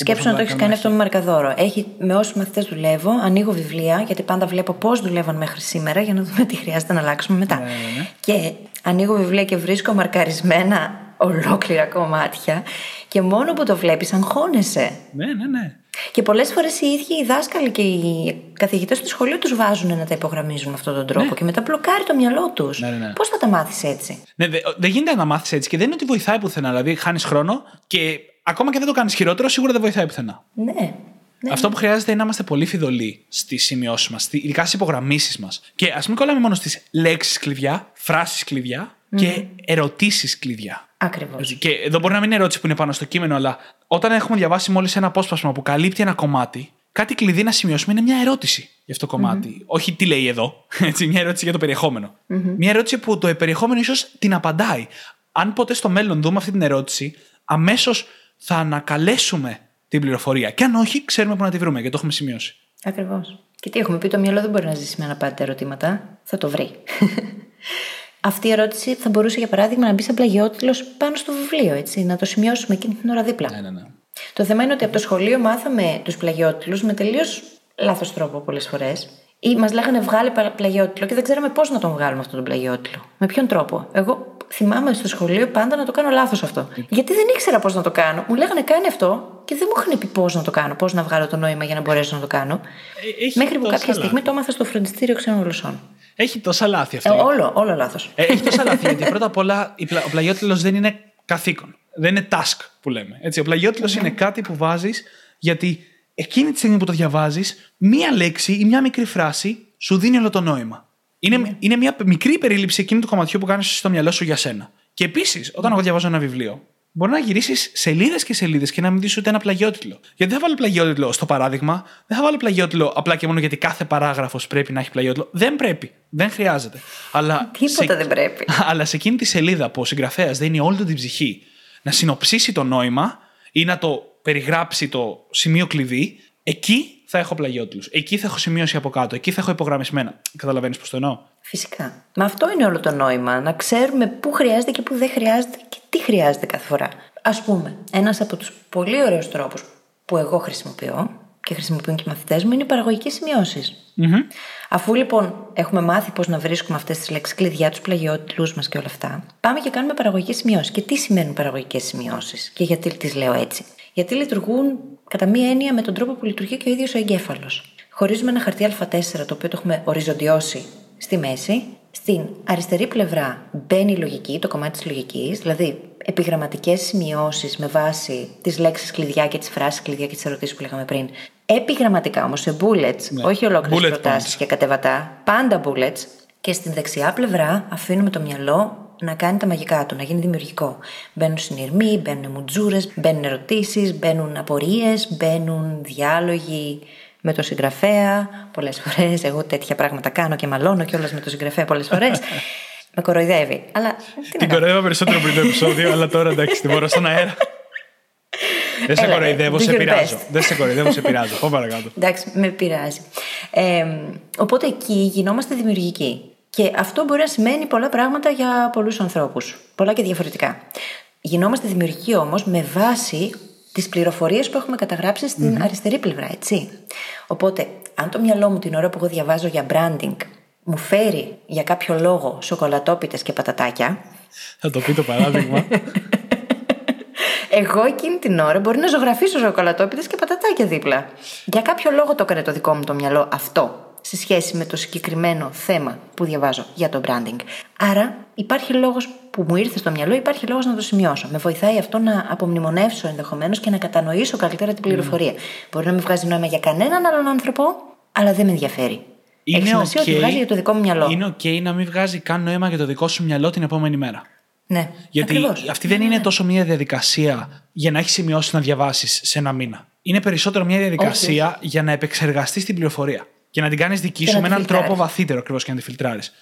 Σκέψου να το έχεις κάνει αυτό με μαρκαδόρο. Έχει, με όσους μαθητές δουλεύω, ανοίγω βιβλία, γιατί πάντα βλέπω πώς δουλεύαν μέχρι σήμερα για να δούμε τι χρειάζεται να αλλάξουμε μετά. Ναι, ναι, ναι. Και ανοίγω βιβλία και βρίσκω μαρκαρισμένα ολόκληρα κομμάτια. Και μόνο που το βλέπεις, αγχώνεσαι. Ναι, ναι, ναι. Και πολλές φορές οι ίδιοι οι δάσκαλοι και οι καθηγητές του σχολείου τους βάζουν να τα υπογραμμίζουν με αυτόν τον τρόπο. Και μετά μπλοκάρει το μυαλό τους. Ναι, ναι, ναι. Πώς θα τα μάθεις έτσι; Ναι, δε- δεν γίνεται να μάθεις έτσι και δεν είναι ότι βοηθάει πουθενά. Δηλαδή, χάνεις χρόνο και ακόμα και δεν το κάνεις χειρότερο, σίγουρα δεν βοηθάει πουθενά. Ναι. ναι. Αυτό που χρειάζεται είναι να είμαστε πολύ φιδωλοί στις σημειώσεις μας, ειδικά στις υπογραμμίσεις μας. Και ας μην κολλάμε μόνο στις λέξεις κλειδιά, φράσεις κλειδιά και ερωτήσεις κλειδιά. Ακριβώς. Έτσι, Και εδώ μπορεί να μην είναι ερώτηση που είναι πάνω στο κείμενο, αλλά όταν έχουμε διαβάσει μόλις ένα απόσπασμα που καλύπτει ένα κομμάτι, κάτι κλειδί να σημειώσουμε είναι μια ερώτηση για αυτό το κομματι Όχι τι λέει εδώ. Έτσι, μια ερώτηση για το περιεχομενο Μια ερώτηση που το περιεχόμενο ίσως την απαντάει. Αν ποτέ στο μέλλον δούμε αυτή την ερώτηση, αμέσως θα ανακαλέσουμε την πληροφορία. Και αν όχι, ξέρουμε πού να τη βρούμε, γιατί το έχουμε σημειώσει. Ακριβώς. Και τι έχουμε πει, το μυαλό δεν μπορεί να ζήσει με αναπάντητα ερωτήματα. Θα το βρει. Αυτή η ερώτηση θα μπορούσε, για παράδειγμα, να μπει σαν πλαγιότυλο πάνω στο βιβλίο, έτσι, να το σημειώσουμε εκείνη την ώρα δίπλα. Ναι, ναι, ναι. Το θέμα είναι ότι από το σχολείο μάθαμε τους πλαγιότυλου με τελείως λάθος τρόπο πολλές φορές. Ή μας λέγανε βγάλε πα- πλαγιότυλο και δεν ξέραμε πώς να τον βγάλουμε αυτόν τον πλαγιότυλο. Με ποιον τρόπο. Εγώ θυμάμαι στο σχολείο πάντα να το κάνω λάθος αυτό. Γιατί δεν ήξερα πώς να το κάνω. Μου λέγανε κάνει αυτό και δεν μου είχαν πει πώς να το κάνω, πώς να βγάλω το νόημα για να μπορέσω να το κάνω. Ε, έχει Μέχρι που τόσα κάποια στιγμή λάθη. το έμαθα στο φροντιστήριο ξένων γλωσσών. Έχει τόσα λάθη Ε, αυτό. όλο, όλο λάθος. Ε, έχει τόσα λάθη. γιατί πρώτα απ' όλα η πλα- ο πλαγιότυλο δεν είναι καθήκον. Δεν είναι task που λέμε. Έτσι, ο πλαγιότυλο είναι κάτι που βάζεις γιατί εκείνη τη στιγμή που το διαβάζεις, μία λέξη ή μία μικρή φράση σου δίνει όλο το νόημα. Είναι, είναι μια μικρή περίληψη εκείνου του κομματιού που κάνεις στο μυαλό σου για σένα. Και επίσης, όταν εγώ διαβάζω ένα βιβλίο, μπορεί να γυρίσεις σελίδες και σελίδες και να μην δεις ούτε ένα πλαγιότυλο. Γιατί δεν θα βάλω πλαγιότυλο στο παράδειγμα, δεν θα βάλω πλαγιότυλο απλά και μόνο γιατί κάθε παράγραφος πρέπει να έχει πλαγιότυλο. Δεν πρέπει. Δεν χρειάζεται. Αλλά Τίποτα δεν πρέπει. αλλά σε εκείνη τη σελίδα που ο συγγραφέας δίνει όλη του την ψυχή να συνοψίσει το νόημα ή να το περιγράψει το σημείο κλειδί, εκεί θα έχω πλαγιότυλου. Εκεί θα έχω σημείωση από κάτω. Εκεί θα έχω υπογραμμισμένα. Καταλαβαίνεις πώς το εννοώ; Φυσικά. Μα αυτό είναι όλο το νόημα. Να ξέρουμε πού χρειάζεται και πού δεν χρειάζεται και τι χρειάζεται κάθε φορά. Α πούμε, ένας από τους πολύ ωραίους τρόπους που εγώ χρησιμοποιώ και χρησιμοποιούν και οι μαθητές μου είναι οι παραγωγικές σημειώσεις. Αφού λοιπόν έχουμε μάθει πώς να βρίσκουμε αυτές τις λέξεις κλειδιά, τους πλαγιότυλου μας και όλα αυτά, πάμε και κάνουμε παραγωγικές σημειώσεις. Και τι σημαίνουν παραγωγικές σημειώσεις, και γιατί τις λέω έτσι; Γιατί λειτουργούν κατά μία έννοια με τον τρόπο που λειτουργεί και ο ίδιος ο εγκέφαλος. Χωρίζουμε ένα χαρτί Α4, το οποίο το έχουμε οριζοντιώσει στη μέση. Στην αριστερή πλευρά μπαίνει η λογική, το κομμάτι της λογικής, δηλαδή επιγραμματικές σημειώσεις με βάση τις λέξεις κλειδιά και τις φράσεις κλειδιά και τις ερωτήσεις που λέγαμε πριν, Επιγραμματικά όμως, σε bullets, όχι ολόκληρες Ναι. Bullet προτάσεις points. και κατεβατά, πάντα bullets. Και στην δεξιά πλευρά αφήνουμε το μυαλό να κάνει τα μαγικά του, να γίνει δημιουργικό. Μπαίνουν συνειρμοί, μπαίνουν μουτζούρες, μπαίνουν ερωτήσεις, μπαίνουν απορίες, μπαίνουν διάλογοι με τον συγγραφέα. Πολλές φορές. Εγώ τέτοια πράγματα κάνω και μαλώνω κιόλας με τον συγγραφέα πολλές φορές. με κοροϊδεύει. Αλλά τι να Την κάνω. κοροϊδεύα περισσότερο πριν το επεισόδιο, αλλά τώρα εντάξει, την μπορώ στον αέρα. Δεν σε Έλα, κοροϊδεύω, do σε your πειράζω. best. Δεν σε κοροϊδεύω, σε πειράζω. Πάω παρακάτω. Εντάξει, με πειράζει. Ε, οπότε εκεί γινόμαστε δημιουργικοί. Και αυτό μπορεί να σημαίνει πολλά πράγματα για πολλούς ανθρώπους. Πολλά και διαφορετικά. Γινόμαστε δημιουργικοί όμως με βάση τις πληροφορίες που έχουμε καταγράψει στην αριστερή πλευρά, έτσι. Οπότε, αν το μυαλό μου την ώρα που εγώ διαβάζω για branding μου φέρει για κάποιο λόγο σοκολατόπιτες και πατατάκια, Θα το πει το παράδειγμα. εγώ εκείνη την ώρα μπορεί να ζωγραφίσω σοκολατόπιτες και πατατάκια δίπλα. Για κάποιο λόγο το έκανε το δικό μου το μυαλό αυτό σε σχέση με το συγκεκριμένο θέμα που διαβάζω για το branding. Άρα υπάρχει λόγος που μου ήρθε στο μυαλό, υπάρχει λόγος να το σημειώσω. Με βοηθάει αυτό να απομνημονεύσω ενδεχομένως και να κατανοήσω καλύτερα την πληροφορία. Μπορεί να μην βγάζει νόημα για κανέναν άλλον άνθρωπο, αλλά δεν με ενδιαφέρει. Έχει σημασία ότι OK- βγάζει για το δικό μου μυαλό. Είναι OK να μην βγάζει καν νόημα για το δικό σου μυαλό την επόμενη μέρα. Ναι, Γιατί ακριβώς. αυτή δεν είναι τόσο μια διαδικασία για να έχεις σημειώσει να διαβάσεις σε ένα μήνα. Είναι περισσότερο μια διαδικασία για να επεξεργαστείς την πληροφορία και να την κάνεις δική Και σου να με τη έναν τρόπο φιλτράρεις. βαθύτερο ακριβώς και να τη φιλτράρεις.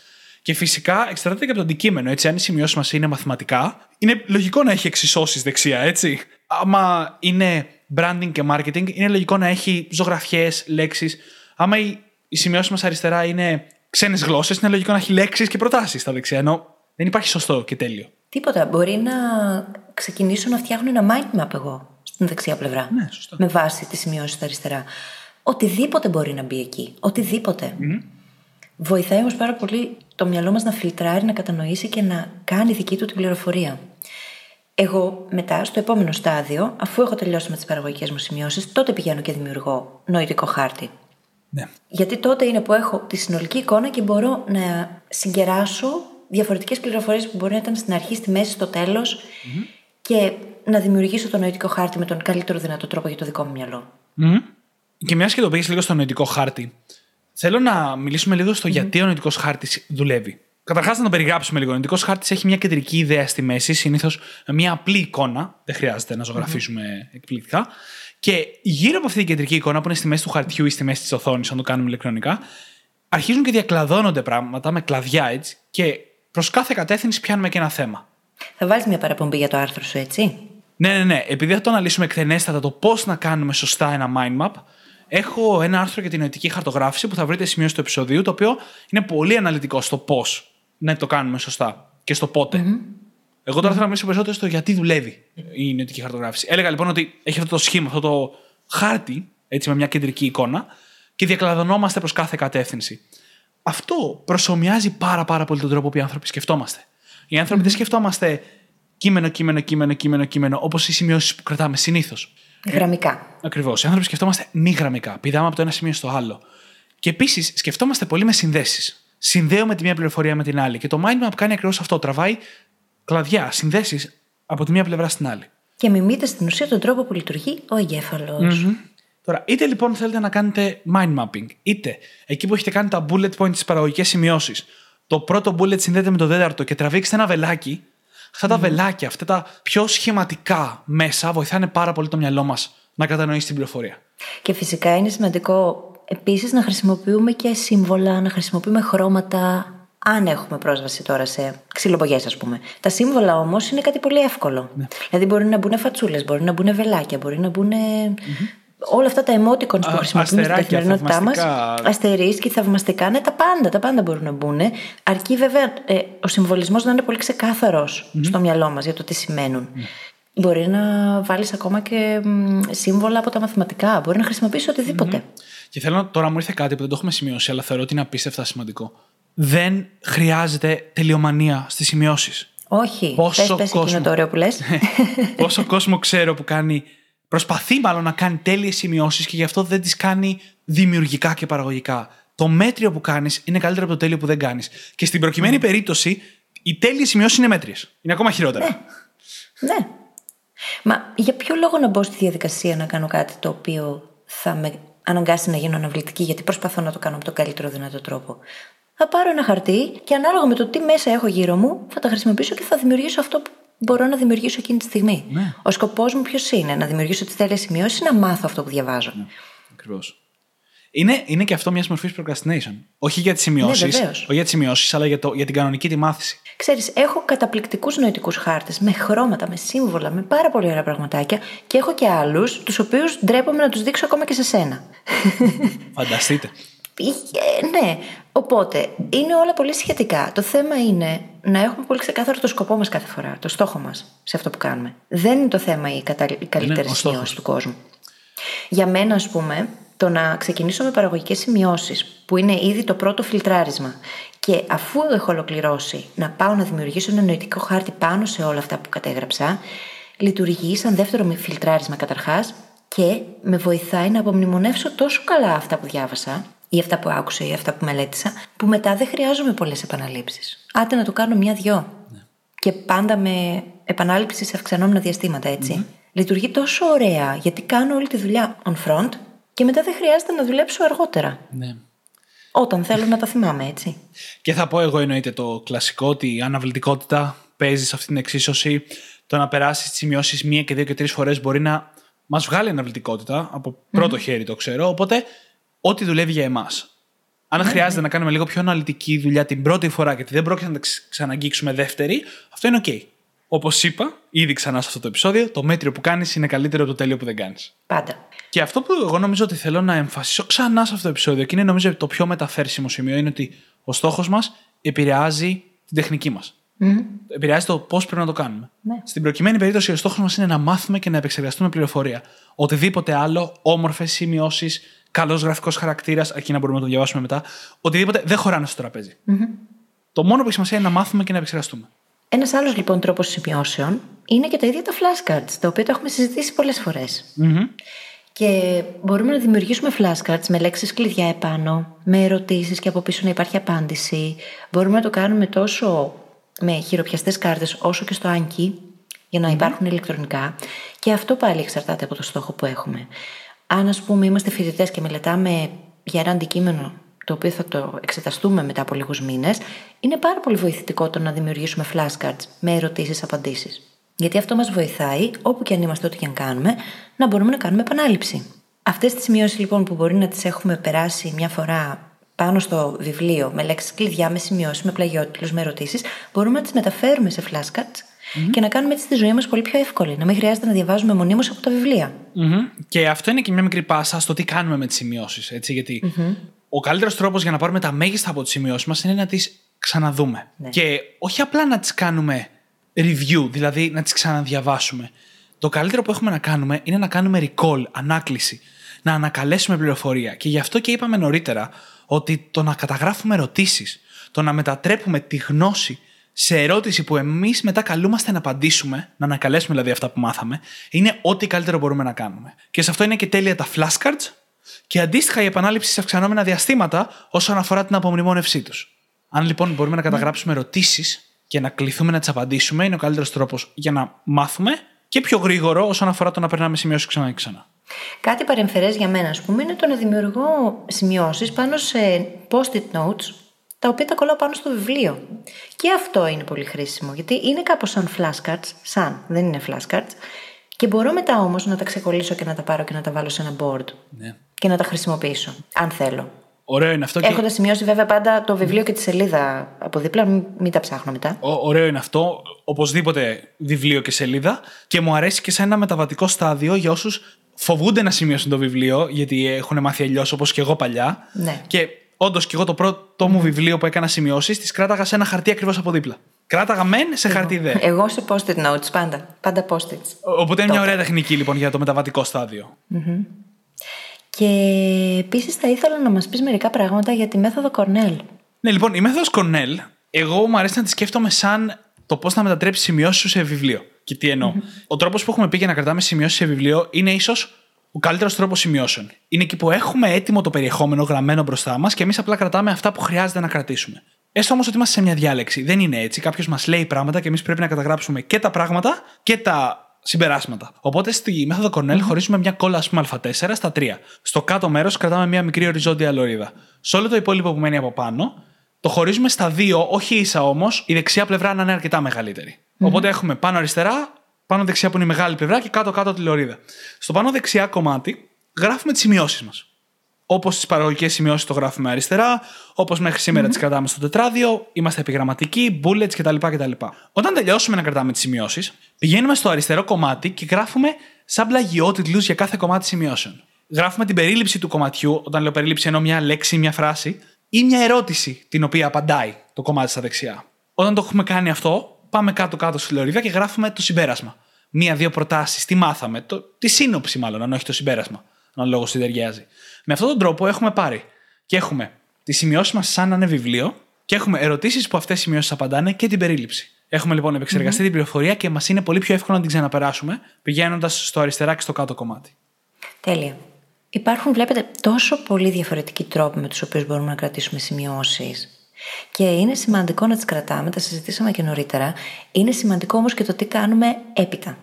Και φυσικά εξαρτάται και από το αντικείμενο. Έτσι, αν οι σημειώσεις μας είναι μαθηματικά, είναι λογικό να έχει εξισώσεις δεξιά, έτσι. Άμα είναι branding και marketing, είναι λογικό να έχει ζωγραφιές, λέξεις. Άμα οι, οι σημειώσεις μας αριστερά είναι ξένες γλώσσες, είναι λογικό να έχει λέξεις και προτάσεις στα δεξιά. Ενώ δεν υπάρχει σωστό και τέλειο. Τίποτα. Μπορεί να ξεκινήσω να φτιάχνω ένα mind map εγώ στην δεξιά πλευρά. Ναι, σωστά. Με βάση τις σημειώσεις στα αριστερά. Οτιδήποτε μπορεί να μπει εκεί. Οτιδήποτε. Βοηθάει όμως πάρα πολύ το μυαλό μας να φιλτράρει, να κατανοήσει και να κάνει δική του την πληροφορία. Εγώ μετά, στο επόμενο στάδιο, αφού έχω τελειώσει με τις παραγωγικές μου σημειώσεις, τότε πηγαίνω και δημιουργώ νοητικό χάρτη. Ναι. Γιατί τότε είναι που έχω τη συνολική εικόνα και μπορώ να συγκεράσω διαφορετικές πληροφορίες που μπορεί να ήταν στην αρχή, στη μέση, στο τελο και να δημιουργήσω το νοητικό χάρτη με τον καλύτερο δυνατό τρόπο για το δικό μου μυαλό. Μμμ. Και μια και το πήγε λίγο στο νοητικό χάρτη, θέλω να μιλήσουμε λίγο στο γιατί ο νοητικός χάρτης δουλεύει. Καταρχάς, να το περιγράψουμε λίγο. Ο νοητικός χάρτης έχει μια κεντρική ιδέα στη μέση, συνήθως μια απλή εικόνα. Δεν χρειάζεται να ζωγραφίσουμε εκπληκτικά. Και γύρω από αυτή την κεντρική εικόνα που είναι στη μέση του χαρτιού ή στη μέση της οθόνης, αν το κάνουμε ηλεκτρονικά, αρχίζουν και διακλαδώνονται πράγματα με κλαδιά έτσι. Και προς κάθε κατεύθυνση πιάνουμε και ένα θέμα. Θα βάλεις μια παραπομπή για το άρθρο σου, έτσι; Ναι, ναι, ναι. Επειδή θα το αναλύσουμε εκτενέστατα το πώς να κάνουμε σωστά ένα mind map, έχω ένα άρθρο για την νοητική χαρτογράφηση που θα βρείτε σημείο του επεισοδίου, το οποίο είναι πολύ αναλυτικό στο πώς να το κάνουμε σωστά και στο πότε. Εγώ τώρα θέλω να μιλήσω περισσότερο στο γιατί δουλεύει η νοητική χαρτογράφηση. Έλεγα λοιπόν ότι έχει αυτό το σχήμα, αυτό το χάρτη, έτσι με μια κεντρική εικόνα, και διακλαδωνόμαστε προς κάθε κατεύθυνση. Αυτό προσωμιάζει πάρα, πάρα πολύ τον τρόπο που οι άνθρωποι σκεφτόμαστε. Οι άνθρωποι δεν σκεφτόμαστε κείμενο, κείμενο, κείμενο, κείμενο, κείμενο, όπως οι σημειώσεις που κρατάμε συνήθως. Γραμμικά. Ακριβώς. Οι άνθρωποι σκεφτόμαστε μη γραμμικά. Πηδάμε από το ένα σημείο στο άλλο. Και επίσης σκεφτόμαστε πολύ με συνδέσεις. Συνδέουμε τη μία πληροφορία με την άλλη. Και το mind map κάνει ακριβώς αυτό. Τραβάει κλαδιά, συνδέσεις από τη μία πλευρά στην άλλη. Και μιμείτε στην ουσία τον τρόπο που λειτουργεί ο εγκέφαλος. Τώρα, είτε λοιπόν θέλετε να κάνετε mind mapping, είτε εκεί που έχετε κάνει τα bullet points στι παραγωγικές σημειώσεις, το πρώτο bullet συνδέεται με το τέταρτο και τραβήξετε ένα βελάκι, αυτά τα βελάκια, αυτά τα πιο σχηματικά μέσα βοηθάνε πάρα πολύ το μυαλό μας να κατανοήσει την πληροφορία. Και φυσικά είναι σημαντικό επίσης να χρησιμοποιούμε και σύμβολα, να χρησιμοποιούμε χρώματα. Αν έχουμε πρόσβαση τώρα σε ξυλοπογιέ, ας πούμε. Τα σύμβολα όμως είναι κάτι πολύ εύκολο. Δηλαδή μπορεί να μπουν φατσούλες, μπορεί να μπουν βελάκια, μπορεί να μπουν. Όλα αυτά τα emoticons που Α, χρησιμοποιούμε στην αστεράκια, καθημερινότητά μας. θαυμαστικά. Αστερίσκοι, θαυμαστικά, ναι, τα πάντα, τα πάντα μπορούν να μπουν. Αρκεί βέβαια ε, ο συμβολισμός να είναι πολύ ξεκάθαρος στο μυαλό μας για το τι σημαίνουν. Μπορεί να βάλεις ακόμα και μ, σύμβολα από τα μαθηματικά. Μπορεί να χρησιμοποιήσεις οτιδήποτε. Και θέλω να- τώρα μου ήρθε κάτι που δεν το έχουμε σημειώσει, αλλά θεωρώ ότι είναι απίστευτα σημαντικό. Δεν χρειάζεται τελειομανία στις σημειώσεις. Όχι. Πόσο πες, πες εκείνο κόσμο. το ωραίο που λες. Πόσο κόσμο ξέρω που κάνει. Προσπαθεί μάλλον να κάνει τέλειες σημειώσεις και γι' αυτό δεν τις κάνει δημιουργικά και παραγωγικά. Το μέτριο που κάνεις είναι καλύτερο από το τέλειο που δεν κάνεις. Και στην προκειμένη περίπτωση, οι τέλειες σημειώσεις είναι μέτριες. Είναι ακόμα χειρότερα. ναι. Μα για ποιο λόγο να μπω στη διαδικασία να κάνω κάτι το οποίο θα με αναγκάσει να γίνω αναβλητική, γιατί προσπαθώ να το κάνω με τον καλύτερο δυνατό τρόπο; Θα πάρω ένα χαρτί και ανάλογα με το τι μέσα έχω γύρω μου, θα τα χρησιμοποιήσω και θα δημιουργήσω αυτό που μπορώ να δημιουργήσω εκείνη τη στιγμή. Ναι. Ο σκοπός μου ποιος είναι, να δημιουργήσω τις τέλειες σημειώσεις ή να μάθω αυτό που διαβάζω; Ναι. Ακριβώς. Είναι, είναι και αυτό μιας μορφής procrastination. Όχι για τις σημειώσεις, Ναι, βεβαίως. όχι για τις σημειώσεις, αλλά για, το, για την κανονική τη μάθηση. Ξέρεις, έχω καταπληκτικούς νοητικούς χάρτες με χρώματα, με σύμβολα, με πάρα πολύ ωραία πραγματάκια και έχω και άλλους, τους οποίους ντρέπομαι να τους δείξω ακόμα και σε σένα. Φανταστείτε. Ε, ναι, οπότε είναι όλα πολύ σχετικά. Το θέμα είναι να έχουμε πολύ ξεκάθαρο το σκοπό μας κάθε φορά, το στόχο μας σε αυτό που κάνουμε. Δεν είναι το θέμα η, κατα... η καλύτερη ο στόχος. σημειώση του κόσμου. Για μένα, ας πούμε, το να ξεκινήσω με παραγωγικές σημειώσεις, που είναι ήδη το πρώτο φιλτράρισμα, και αφού έχω ολοκληρώσει να πάω να δημιουργήσω ένα νοητικό χάρτη πάνω σε όλα αυτά που κατέγραψα, λειτουργεί σαν δεύτερο μη- φιλτράρισμα καταρχάς και με βοηθάει να απομνημονεύσω τόσο καλά αυτά που διάβασα ή αυτά που άκουσα ή αυτά που μελέτησα, που μετά δεν χρειάζομαι πολλές επαναλήψεις. Άντε να το κάνω μια-δυο. Και πάντα με επανάληψη σε αυξανόμενα διαστήματα, έτσι. Λειτουργεί τόσο ωραία γιατί κάνω όλη τη δουλειά on front και μετά δεν χρειάζεται να δουλέψω αργότερα. Ναι. Όταν θέλω να τα θυμάμαι, έτσι. Και θα πω εγώ εννοείται το κλασικό ότι η αναβλητικότητα παίζει σε αυτή την εξίσωση. Το να περάσεις τις σημειώσεις μία και δύο και τρεις φορές μπορεί να μας βγάλει αναβλητικότητα. Από πρώτο χέρι το ξέρω. Οπότε, ό,τι δουλεύει για εμάς. Αν χρειάζεται να κάνουμε λίγο πιο αναλυτική δουλειά την πρώτη φορά γιατί δεν πρόκειται να τα ξ- ξαναγγίξουμε δεύτερη, αυτό είναι OK. Όπως είπα, ήδη ξανά σε αυτό το επεισόδιο, το μέτριο που κάνεις είναι καλύτερο από το τέλειο που δεν κάνεις. Πάντα. Και αυτό που εγώ νομίζω ότι θέλω να εμφασίσω ξανά σε αυτό το επεισόδιο και είναι νομίζω το πιο μεταφέρσιμο σημείο είναι ότι ο στόχος μας επηρεάζει την τεχνική μα. Επηρεάζει το πώς πρέπει να το κάνουμε. Ναι. Στην προκειμένη περίπτωση, ο στόχος μας είναι να μάθουμε και να επεξεργαστούμε πληροφορία. Οτιδήποτε άλλο, όμορφες σημειώσεις, καλός γραφικός χαρακτήρας, αρκεί να μπορούμε να το διαβάσουμε μετά, οτιδήποτε δεν χωράνε στο τραπεζι Το μόνο που έχει σημασία είναι να μάθουμε και να επεξεργαστούμε. Ένας άλλος λοιπόν τρόπος σημειώσεων είναι και τα ίδια τα flashcards, τα οποία τα έχουμε συζητήσει πολλές φορές. Και μπορούμε να δημιουργήσουμε flashcards με λέξεις κλειδιά επάνω, με ερωτήσεις και από πίσω να υπάρχει απάντηση. Μπορούμε να το κάνουμε τόσο με χειροπιαστές κάρτες όσο και στο Anki για να υπάρχουν ηλεκτρονικά. Και αυτό πάλι εξαρτάται από το στόχο που έχουμε. Αν ας πούμε είμαστε φοιτητές και μελετάμε για ένα αντικείμενο το οποίο θα το εξεταστούμε μετά από λίγους μήνες, είναι πάρα πολύ βοηθητικό το να δημιουργήσουμε flashcards με ερωτήσεις-απαντήσεις. Γιατί αυτό μας βοηθάει, όπου και αν είμαστε, ό,τι και αν κάνουμε, να μπορούμε να κάνουμε επανάληψη. Αυτές τις σημειώσεις λοιπόν που μπορεί να τις έχουμε περάσει μια φορά πάνω στο βιβλίο με λέξεις κλειδιά, με σημειώσεις, με πλαγιότυλους, με ερωτήσεις, μπορούμε να τις μεταφέρουμε σε flashcards και να κάνουμε έτσι τη ζωή μας πολύ πιο εύκολη. Να μην χρειάζεται να διαβάζουμε μονίμως από τα βιβλία. Μμμ. Και αυτό είναι και μια μικρή πάσα στο τι κάνουμε με τις σημειώσεις. Έτσι, γιατί ο καλύτερος τρόπος για να πάρουμε τα μέγιστα από τις σημειώσεις μας είναι να τις ξαναδούμε. Ναι. Και όχι απλά να τις κάνουμε review, δηλαδή να τις ξαναδιαβάσουμε. Το καλύτερο που έχουμε να κάνουμε είναι να κάνουμε recall, ανάκληση. Να ανακαλέσουμε πληροφορία. Και γι' αυτό και είπαμε νωρίτερα ότι το να καταγράφουμε ερωτήσεις, το να μετατρέπουμε τη γνώση σε ερώτηση που εμείς μετά καλούμαστε να απαντήσουμε, να ανακαλέσουμε δηλαδή αυτά που μάθαμε, είναι ό,τι καλύτερο μπορούμε να κάνουμε. Και σε αυτό είναι και τέλεια τα flashcards και αντίστοιχα η επανάληψη σε αυξανόμενα διαστήματα όσον αφορά την απομνημόνευσή τους. Αν λοιπόν μπορούμε να καταγράψουμε ερωτήσεις και να κληθούμε να τις απαντήσουμε, είναι ο καλύτερος τρόπος για να μάθουμε και πιο γρήγορο όσον αφορά το να περνάμε σημειώσεις ξανά και ξανά. Κάτι παρεμφερές για μένα, ας πούμε, είναι το να δημιουργώ σημειώσεις πάνω σε post-it notes, τα οποία τα κολλάω πάνω στο βιβλίο. Και αυτό είναι πολύ χρήσιμο, γιατί είναι κάπως σαν flashcards, σαν, δεν είναι flashcards, και μπορώ μετά όμως να τα ξεκολλήσω και να τα πάρω και να τα βάλω σε ένα board Ναι. και να τα χρησιμοποιήσω, αν θέλω. Ωραίο είναι αυτό. Και... Έχοντας σημειώσει βέβαια πάντα το βιβλίο και τη σελίδα από δίπλα, μην, μην τα ψάχνω μετά. Ω- Ωραίο είναι αυτό. Οπωσδήποτε βιβλίο και σελίδα. Και μου αρέσει και σε ένα μεταβατικό στάδιο για όσους φοβούνται να σημειώσουν το βιβλίο, γιατί έχουν μάθει αλλιώς όπως και εγώ παλιά. Ναι. Και όντως και εγώ το πρώτο μου βιβλίο που έκανα σημειώσεις, τις κράταγα σε ένα χαρτί ακριβώς από δίπλα. Κράταγα μεν σε χαρτί δε. Εγώ σε post-it notes πάντα. Πάντα post-its. Ο- Οπότε είναι μια ωραία τεχνική λοιπόν για το μεταβατικό στάδιο. Και επίσης θα ήθελα να μας πεις μερικά πράγματα για τη μέθοδο Cornell. Ναι, λοιπόν, η μέθοδος Cornell, εγώ μου αρέσει να τη σκέφτομαι σαν το πώς να μετατρέψει σημειώσεις σου σε βιβλίο. Και τι εννοω Ο τρόπος που έχουμε πει για να κρατάμε σημειώσεις σε βιβλίο είναι ίσως ο καλύτερος τρόπος σημειώσεων. Είναι εκεί που έχουμε έτοιμο το περιεχόμενο γραμμένο μπροστά μας και εμείς απλά κρατάμε αυτά που χρειάζεται να κρατήσουμε. Έστω όμως ότι είμαστε σε μια διάλεξη. Δεν είναι έτσι. Κάποιος μας λέει πράγματα και εμείς πρέπει να καταγράψουμε και τα πράγματα και τα συμπεράσματα. Οπότε στη μέθοδο Cornell χωρίζουμε μια κόλλα, ας πούμε, Α4 στα 3. Στο κάτω μέρος κρατάμε μια μικρή οριζόντια λωρίδα. Σε όλο το υπόλοιπο που μένει από πάνω, το χωρίζουμε στα δύο, όχι ίσα όμως, η δεξιά πλευρά να είναι αρκετά μεγαλύτερη. Οπότε έχουμε πάνω αριστερά, πάνω δεξιά που είναι η μεγάλη πλευρά και κάτω-κάτω τη λωρίδα. Στο πάνω δεξιά κομμάτι γράφουμε τις σημειώσεις μας. Όπως τις παραγωγικές σημειώσεις το γράφουμε αριστερά, όπως μέχρι σήμερα τις κρατάμε στο τετράδιο, είμαστε επιγραμματικοί, bullets κτλ. κτλ. Όταν τελειώσουμε να κρατάμε τις σημειώσεις, πηγαίνουμε στο αριστερό κομμάτι και γράφουμε σαν πλαγιότιτλου για κάθε κομμάτι σημειώσεων. Γράφουμε την περίληψη του κομματιού, όταν λέω περίληψη εννοώ μια λέξη, μια φράση, ή μια ερώτηση την οποία απαντάει το κομμάτι στα δεξιά. Όταν το έχουμε κάνει αυτό, πάμε κάτω-κάτω στη λωρίδα και γράφουμε το συμπέρασμα. Μία-δύο προτάσεις, τι μάθαμε, το, τη σύνοψη μάλλον, αν όχι το συμπέρασμα, αν ο λόγο συνδυάζει. Με αυτόν τον τρόπο έχουμε πάρει και έχουμε τις σημειώσεις μας σαν να είναι βιβλίο και έχουμε ερωτήσεις που αυτές οι σημειώσεις απαντάνε και την περίληψη. Έχουμε λοιπόν επεξεργαστεί την πληροφορία και μας είναι πολύ πιο εύκολο να την ξαναπεράσουμε πηγαίνοντας στο αριστερά και στο κάτω κομμάτι. Τέλεια. Υπάρχουν, βλέπετε, τόσο πολύ διαφορετικοί τρόποι με τους οποίους μπορούμε να κρατήσουμε σημειώσεις. Και είναι σημαντικό να τις κρατάμε, τα συζητήσαμε και νωρίτερα. Είναι σημαντικό όμως και το τι κάνουμε έπειτα.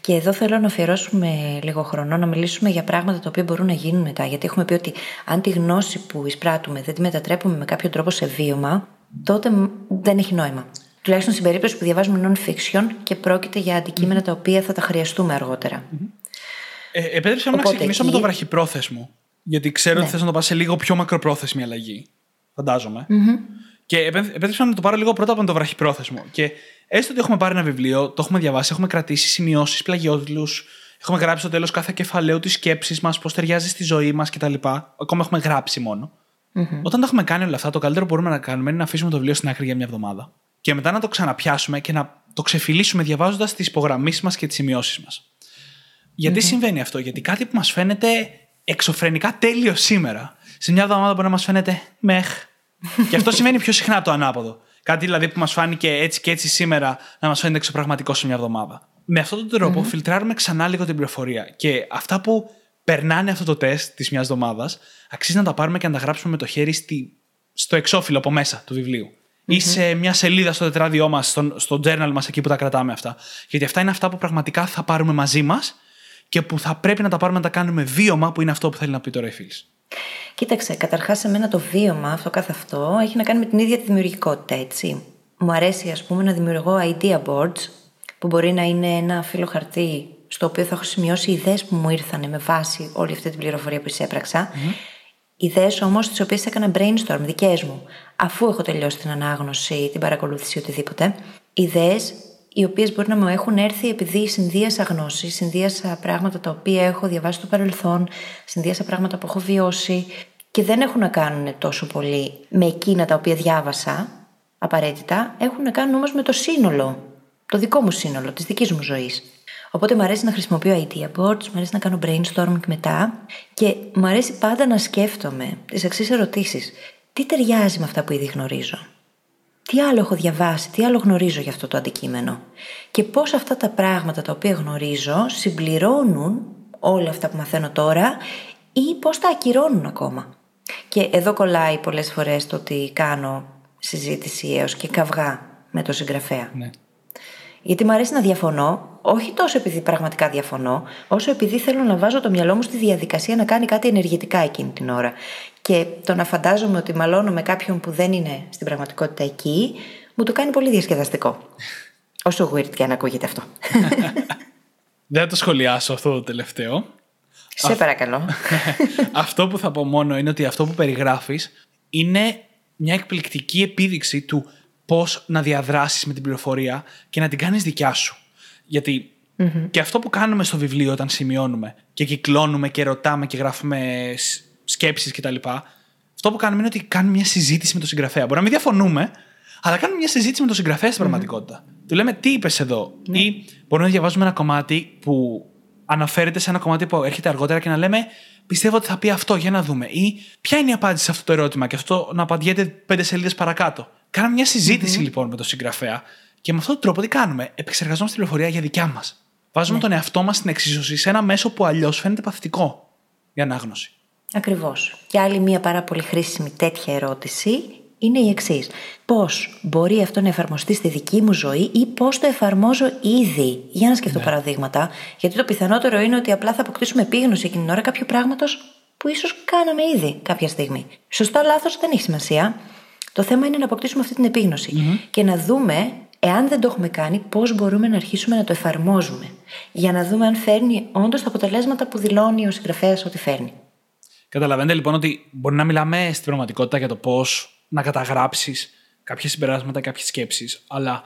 Και εδώ θέλω να αφιερώσουμε λίγο χρόνο να μιλήσουμε για πράγματα τα οποία μπορούν να γίνουν μετά. Γιατί έχουμε πει ότι αν τη γνώση που εισπράττουμε δεν τη μετατρέπουμε με κάποιο τρόπο σε βίωμα, τότε δεν έχει νόημα. Τουλάχιστον στην περίπτωση που διαβάζουμε non-fiction και πρόκειται για αντικείμενα τα οποία θα τα χρειαστούμε αργότερα. Ε, επέτρεψα να ξεκινήσω εκεί... με το βραχυπρόθεσμο. Γιατί ξέρω ναι. ότι θες να το πας σε λίγο πιο μακροπρόθεσμη αλλαγή. Φαντάζομαι. Mm-hmm. Και επέτρεψα να το πάρω λίγο πρώτα από το βραχυπρόθεσμο. Και έστω ότι έχουμε πάρει ένα βιβλίο, το έχουμε διαβάσει, έχουμε κρατήσει σημειώσεις, πλαγιότιτλου, έχουμε γράψει στο τέλος κάθε κεφαλαίου τη σκέψη μας, πώς ταιριάζει στη ζωή μας κτλ. Ακόμα έχουμε γράψει μόνο. Mm-hmm. Όταν τα έχουμε κάνει όλα αυτά, το καλύτερο που μπορούμε να κάνουμε είναι να αφήσουμε το βιβλίο στην άκρη για μια εβδομάδα. Και μετά να το ξαναπιάσουμε και να το ξεφυλίσουμε διαβάζοντας τις υπογραμμίσεις μας και τις σημειώσεις μας. Γιατί mm-hmm. συμβαίνει αυτό, Γιατί κάτι που μας φαίνεται εξωφρενικά τέλειο σήμερα, σε μια εβδομάδα μπορεί να μας φαίνεται μεχ, και αυτό σημαίνει πιο συχνά το ανάποδο. Κάτι δηλαδή που μας φάνηκε έτσι και έτσι σήμερα να μας φαίνεται εξωπραγματικό σε μια εβδομάδα. Με αυτόν τον τρόπο mm-hmm. φιλτράρουμε ξανά λίγο την πληροφορία. Και αυτά που περνάνε αυτό το τεστ της μιας εβδομάδας, αξίζει να τα πάρουμε και να τα γράψουμε με το χέρι στη, στο εξώφυλλο από μέσα του βιβλίου. Mm-hmm. Ή σε μια σελίδα στο τετράδιό μας, στο, στο journal μας, εκεί που τα κρατάμε αυτά. Γιατί αυτά είναι αυτά που πραγματικά θα πάρουμε μαζί μας και που θα πρέπει να τα πάρουμε να τα κάνουμε βίωμα, που είναι αυτό που θέλει να πει τώρα η φίλη. Κοίταξε, καταρχάς, μένα το βίωμα αυτό καθ' αυτό έχει να κάνει με την ίδια τη δημιουργικότητα, έτσι. Μου αρέσει, ας πούμε, να δημιουργώ idea boards, που μπορεί να είναι ένα φύλλο χαρτί στο οποίο θα έχω σημειώσει ιδέες που μου ήρθαν με βάση όλη αυτή την πληροφορία που εισέπραξα. Mm-hmm. Ιδέες όμως τις οποίες έκανα brainstorm, δικές μου, αφού έχω τελειώσει την ανάγνωση, την παρακολούθηση, οτιδήποτε. Ιδέες οι οποίες μπορεί να μου έχουν έρθει επειδή συνδύασα γνώση, συνδύασα πράγματα τα οποία έχω διαβάσει στο παρελθόν, συνδύασα πράγματα που έχω βιώσει και δεν έχουν να κάνουν τόσο πολύ με εκείνα τα οποία διάβασα απαραίτητα, έχουν να κάνουν όμως με το σύνολο, το δικό μου σύνολο, της δικής μου ζωής. Οπότε μου αρέσει να χρησιμοποιώ idea boards, μου αρέσει να κάνω brainstorming μετά και μου αρέσει πάντα να σκέφτομαι τις εξής ερωτήσεις. Τι ταιριάζει με αυτά που ήδη γνωρίζω; Τι άλλο έχω διαβάσει, τι άλλο γνωρίζω για αυτό το αντικείμενο; Και πώς αυτά τα πράγματα τα οποία γνωρίζω συμπληρώνουν όλα αυτά που μαθαίνω τώρα ή πώς τα ακυρώνουν ακόμα; Και εδώ κολλάει πολλές φορές το ότι κάνω συζήτηση έως και καυγά με το συγγραφέα. Ναι. Γιατί μου αρέσει να διαφωνώ, όχι τόσο επειδή πραγματικά διαφωνώ, όσο επειδή θέλω να βάζω το μυαλό μου στη διαδικασία να κάνει κάτι ενεργητικά εκείνη την ώρα. Και το να φαντάζομαι ότι μαλώνω με κάποιον που δεν είναι στην πραγματικότητα εκεί, μου το κάνει πολύ διασκεδαστικό. Όσο weird και αν ακούγεται αυτό. δεν θα το σχολιάσω αυτό το τελευταίο. Σε παρακαλώ. αυτό που θα πω μόνο είναι ότι αυτό που περιγράφεις είναι μια εκπληκτική επίδειξη του πώς να διαδράσεις με την πληροφορία και να την κάνεις δικιά σου. και αυτό που κάνουμε στο βιβλίο όταν σημειώνουμε και κυκλώνουμε και ρωτάμε και γράφουμε σκέψεις κτλ. Αυτό που κάνουμε είναι ότι κάνουμε μια συζήτηση με τον συγγραφέα. Μπορεί να μην διαφωνούμε, αλλά κάνουμε μια συζήτηση με τον συγγραφέα στην πραγματικότητα. Του λέμε τι είπες εδώ. Ναι. Ή μπορούμε να διαβάζουμε ένα κομμάτι που αναφέρεται σε ένα κομμάτι που έρχεται αργότερα και να λέμε Πιστεύω ότι θα πει αυτό για να δούμε. Ή ποια είναι η απάντηση σε αυτό το ερώτημα και αυτό να απαντιέται πέντε σελίδες παρακάτω. Κάναμε μια συζητηση λοιπόν με τον συγγραφέα και με αυτόν τον τρόπο τι κάνουμε; Επεξεργαζόμαστε την πληροφορία για δικιά μας. Βάζουμε ναι. τον εαυτό μας στην εξίσωση σε ένα μέσο που αλλιώς φαίνεται παθητικό για ανάγνωση. Ακριβώς. Και άλλη μια πάρα πολύ χρήσιμη τέτοια ερώτηση είναι η εξής. Πώς μπορεί αυτό να εφαρμοστεί στη δική μου ζωή ή πώς το εφαρμόζω ήδη; Για να σκεφτώ παραδείγματα. Γιατί το πιθανότερο είναι ότι απλά θα αποκτήσουμε επίγνωση εκείνη την ώρα κάποιου πράγματος που ίσως κάναμε ήδη κάποια στιγμή. Σωστά, λάθος δεν έχει σημασία. Το θέμα είναι να αποκτήσουμε αυτή την επίγνωση και να δούμε, εάν δεν το έχουμε κάνει, πώς μπορούμε να αρχίσουμε να το εφαρμόζουμε. Για να δούμε αν φέρνει όντως τα αποτελέσματα που δηλώνει ο συγγραφέας ότι φέρνει. Καταλαβαίνετε λοιπόν ότι μπορεί να μιλάμε στην πραγματικότητα για το πώς να καταγράψεις κάποια συμπεράσματα, κάποιες σκέψεις, αλλά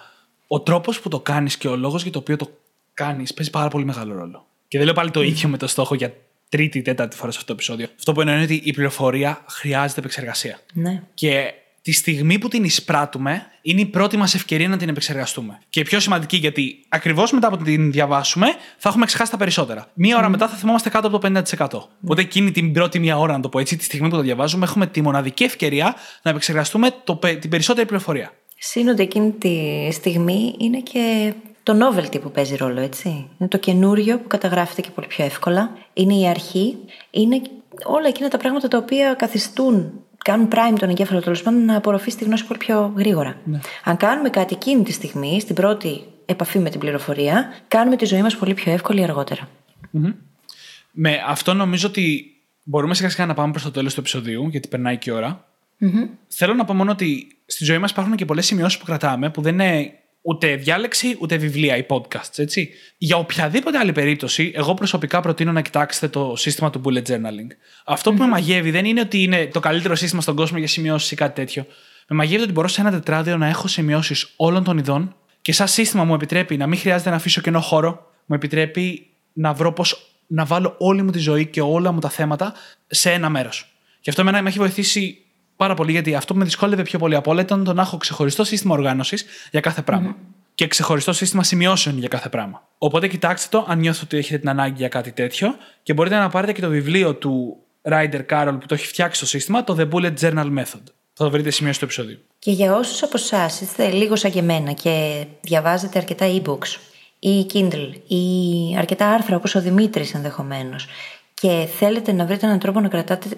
ο τρόπος που το κάνεις και ο λόγος για το οποίο το κάνεις παίζει πάρα πολύ μεγάλο ρόλο. Και δεν λέω πάλι το ίδιο με το στόχο για τρίτη ή τέταρτη φορά σε αυτό το επεισόδιο. Αυτό που εννοώ είναι ότι η πληροφορία χρειάζεται επεξεργασία. Ναι. Και τη στιγμή που την εισπράττουμε, είναι η πρώτη μας ευκαιρία να την επεξεργαστούμε. Και πιο σημαντική γιατί ακριβώς μετά από την διαβάσουμε, θα έχουμε ξεχάσει τα περισσότερα. Μία ώρα μετά θα θυμόμαστε κάτω από το 50%. Οπότε εκείνη την πρώτη μία ώρα, να το πω έτσι, τη στιγμή που το διαβάζουμε, έχουμε τη μοναδική ευκαιρία να επεξεργαστούμε το, την περισσότερη πληροφορία. Συν ότι εκείνη τη στιγμή είναι και το novelty που παίζει ρόλο, έτσι. Είναι το καινούριο που καταγράφεται και πολύ πιο εύκολα. Είναι η αρχή. Είναι όλα εκείνα τα πράγματα τα οποία καθιστούν κάνουν prime τον εγκέφαλο τέλος πάντων να απορροφήσει τη γνώση πολύ πιο γρήγορα. Ναι. Αν κάνουμε κάτι εκείνη τη στιγμή, στην πρώτη επαφή με την πληροφορία, κάνουμε τη ζωή μας πολύ πιο εύκολη αργότερα. Mm-hmm. Με αυτό νομίζω ότι μπορούμε σιγά σιγά να πάμε προς το τέλος του επεισοδίου, γιατί περνάει και η ώρα. Mm-hmm. Θέλω να πω μόνο ότι στη ζωή μας υπάρχουν και πολλές σημειώσεις που κρατάμε που δεν είναι ούτε διάλεξη, ούτε βιβλία ή podcasts, έτσι. Για οποιαδήποτε άλλη περίπτωση, εγώ προσωπικά προτείνω να κοιτάξετε το σύστημα του bullet journaling. Αυτό που με μαγεύει δεν είναι ότι είναι το καλύτερο σύστημα στον κόσμο για σημειώσεις ή κάτι τέτοιο. Με μαγεύει ότι μπορώ σε ένα τετράδιο να έχω σημειώσεις όλων των ειδών και σαν σύστημα μου επιτρέπει να μην χρειάζεται να αφήσω κενό χώρο, μου επιτρέπει να βρω πώς να βάλω όλη μου τη ζωή και όλα μου τα θέματα σε ένα μέρος. Και αυτό εμένα με έχει βοηθήσει πάρα πολύ, γιατί αυτό που με δυσκόλευε πιο πολύ από όλα ήταν το να έχω ξεχωριστό σύστημα οργάνωσης για κάθε πράγμα. Και ξεχωριστό σύστημα σημειώσεων για κάθε πράγμα. Οπότε κοιτάξτε το αν νιώθετε ότι έχετε την ανάγκη για κάτι τέτοιο και μπορείτε να πάρετε και το βιβλίο του Ryder Carroll που το έχει φτιάξει το σύστημα, το The Bullet Journal Method. Θα το βρείτε σημείο στο επεισόδιο. Και για όσους από εσάς είστε λίγο σαν και εμένα και διαβάζετε αρκετά e-books ή Kindle ή αρκετά άρθρα όπως ο Δημήτρης ενδεχομένως και θέλετε να βρείτε έναν τρόπο να κρατάτε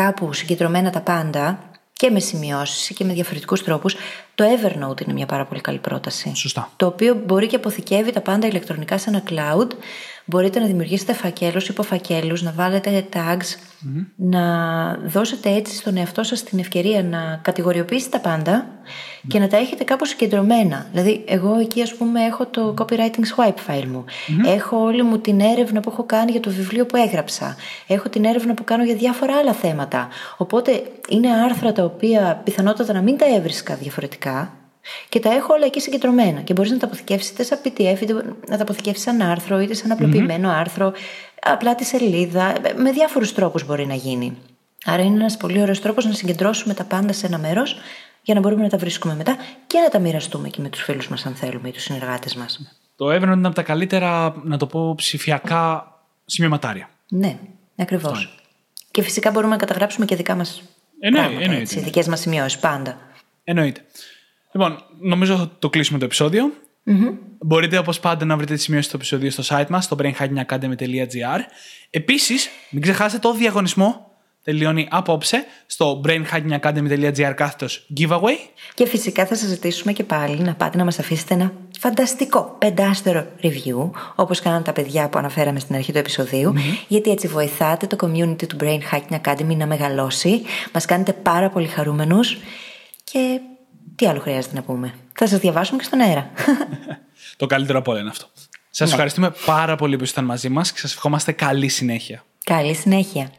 κάπου συγκεντρωμένα τα πάντα και με σημειώσεις και με διαφορετικούς τρόπους, το Evernote είναι μια πάρα πολύ καλή πρόταση. Σωστά. Το οποίο μπορεί και αποθηκεύει τα πάντα ηλεκτρονικά σε ένα cloud. Μπορείτε να δημιουργήσετε φακέλους, υποφακέλους, να βάλετε tags, να δώσετε έτσι στον εαυτό σας την ευκαιρία να κατηγοριοποιήσει τα πάντα και να τα έχετε κάπως συγκεντρωμένα. Δηλαδή, εγώ εκεί, ας πούμε, έχω το copywriting swipe file μου. Έχω όλη μου την έρευνα που έχω κάνει για το βιβλίο που έγραψα. Έχω την έρευνα που κάνω για διάφορα άλλα θέματα. Οπότε, είναι άρθρα τα οποία πιθανότατα να μην τα έβρισκα διαφορετικά. Και τα έχω όλα εκεί συγκεντρωμένα. Και μπορείς να τα αποθηκεύσεις είτε σαν PDF, είτε να τα αποθηκεύσεις σαν άρθρο, είτε σαν απλοποιημένο άρθρο, απλά τη σελίδα. Με διάφορους τρόπους μπορεί να γίνει. Άρα είναι ένας πολύ ωραίος τρόπος να συγκεντρώσουμε τα πάντα σε ένα μέρος για να μπορούμε να τα βρίσκουμε μετά και να τα μοιραστούμε και με τους φίλους μας, αν θέλουμε, ή τους συνεργάτες μας. Το Evernote είναι από τα καλύτερα, να το πω, ψηφιακά σημειωματάρια. Ναι, ακριβώς. Και φυσικά μπορούμε να καταγράψουμε και δικά μας. Εννοείται. εννοείται. Δικές μας σημειώσεις, πάντα. Εννοείται. Λοιπόν, νομίζω θα το κλείσουμε το επεισόδιο. Mm-hmm. Μπορείτε όπως πάντα να βρείτε τι σημειώσει του επεισόδιο στο site μας, στο brainhackingacademy.gr. Επίσης, μην ξεχάσετε το διαγωνισμό τελειώνει απόψε στο brainhackingacademy.gr κάθετος giveaway. Και φυσικά θα σας ζητήσουμε και πάλι να πάτε να μας αφήσετε ένα φανταστικό πεντάστερο review, όπως κάναν τα παιδιά που αναφέραμε στην αρχή του επεισοδίου, γιατί έτσι βοηθάτε το community του Brain Hacking Academy να μεγαλώσει, μας κάνετε πάρα πολύ χαρούμενους και τι άλλο χρειάζεται να πούμε; Θα σας διαβάσουμε και στον αέρα. το καλύτερο από όλα είναι αυτό. Σας ναι. ευχαριστούμε πάρα πολύ που ήσασταν μαζί μας και σας ευχόμαστε καλή συνέχεια. Καλή συνέχεια.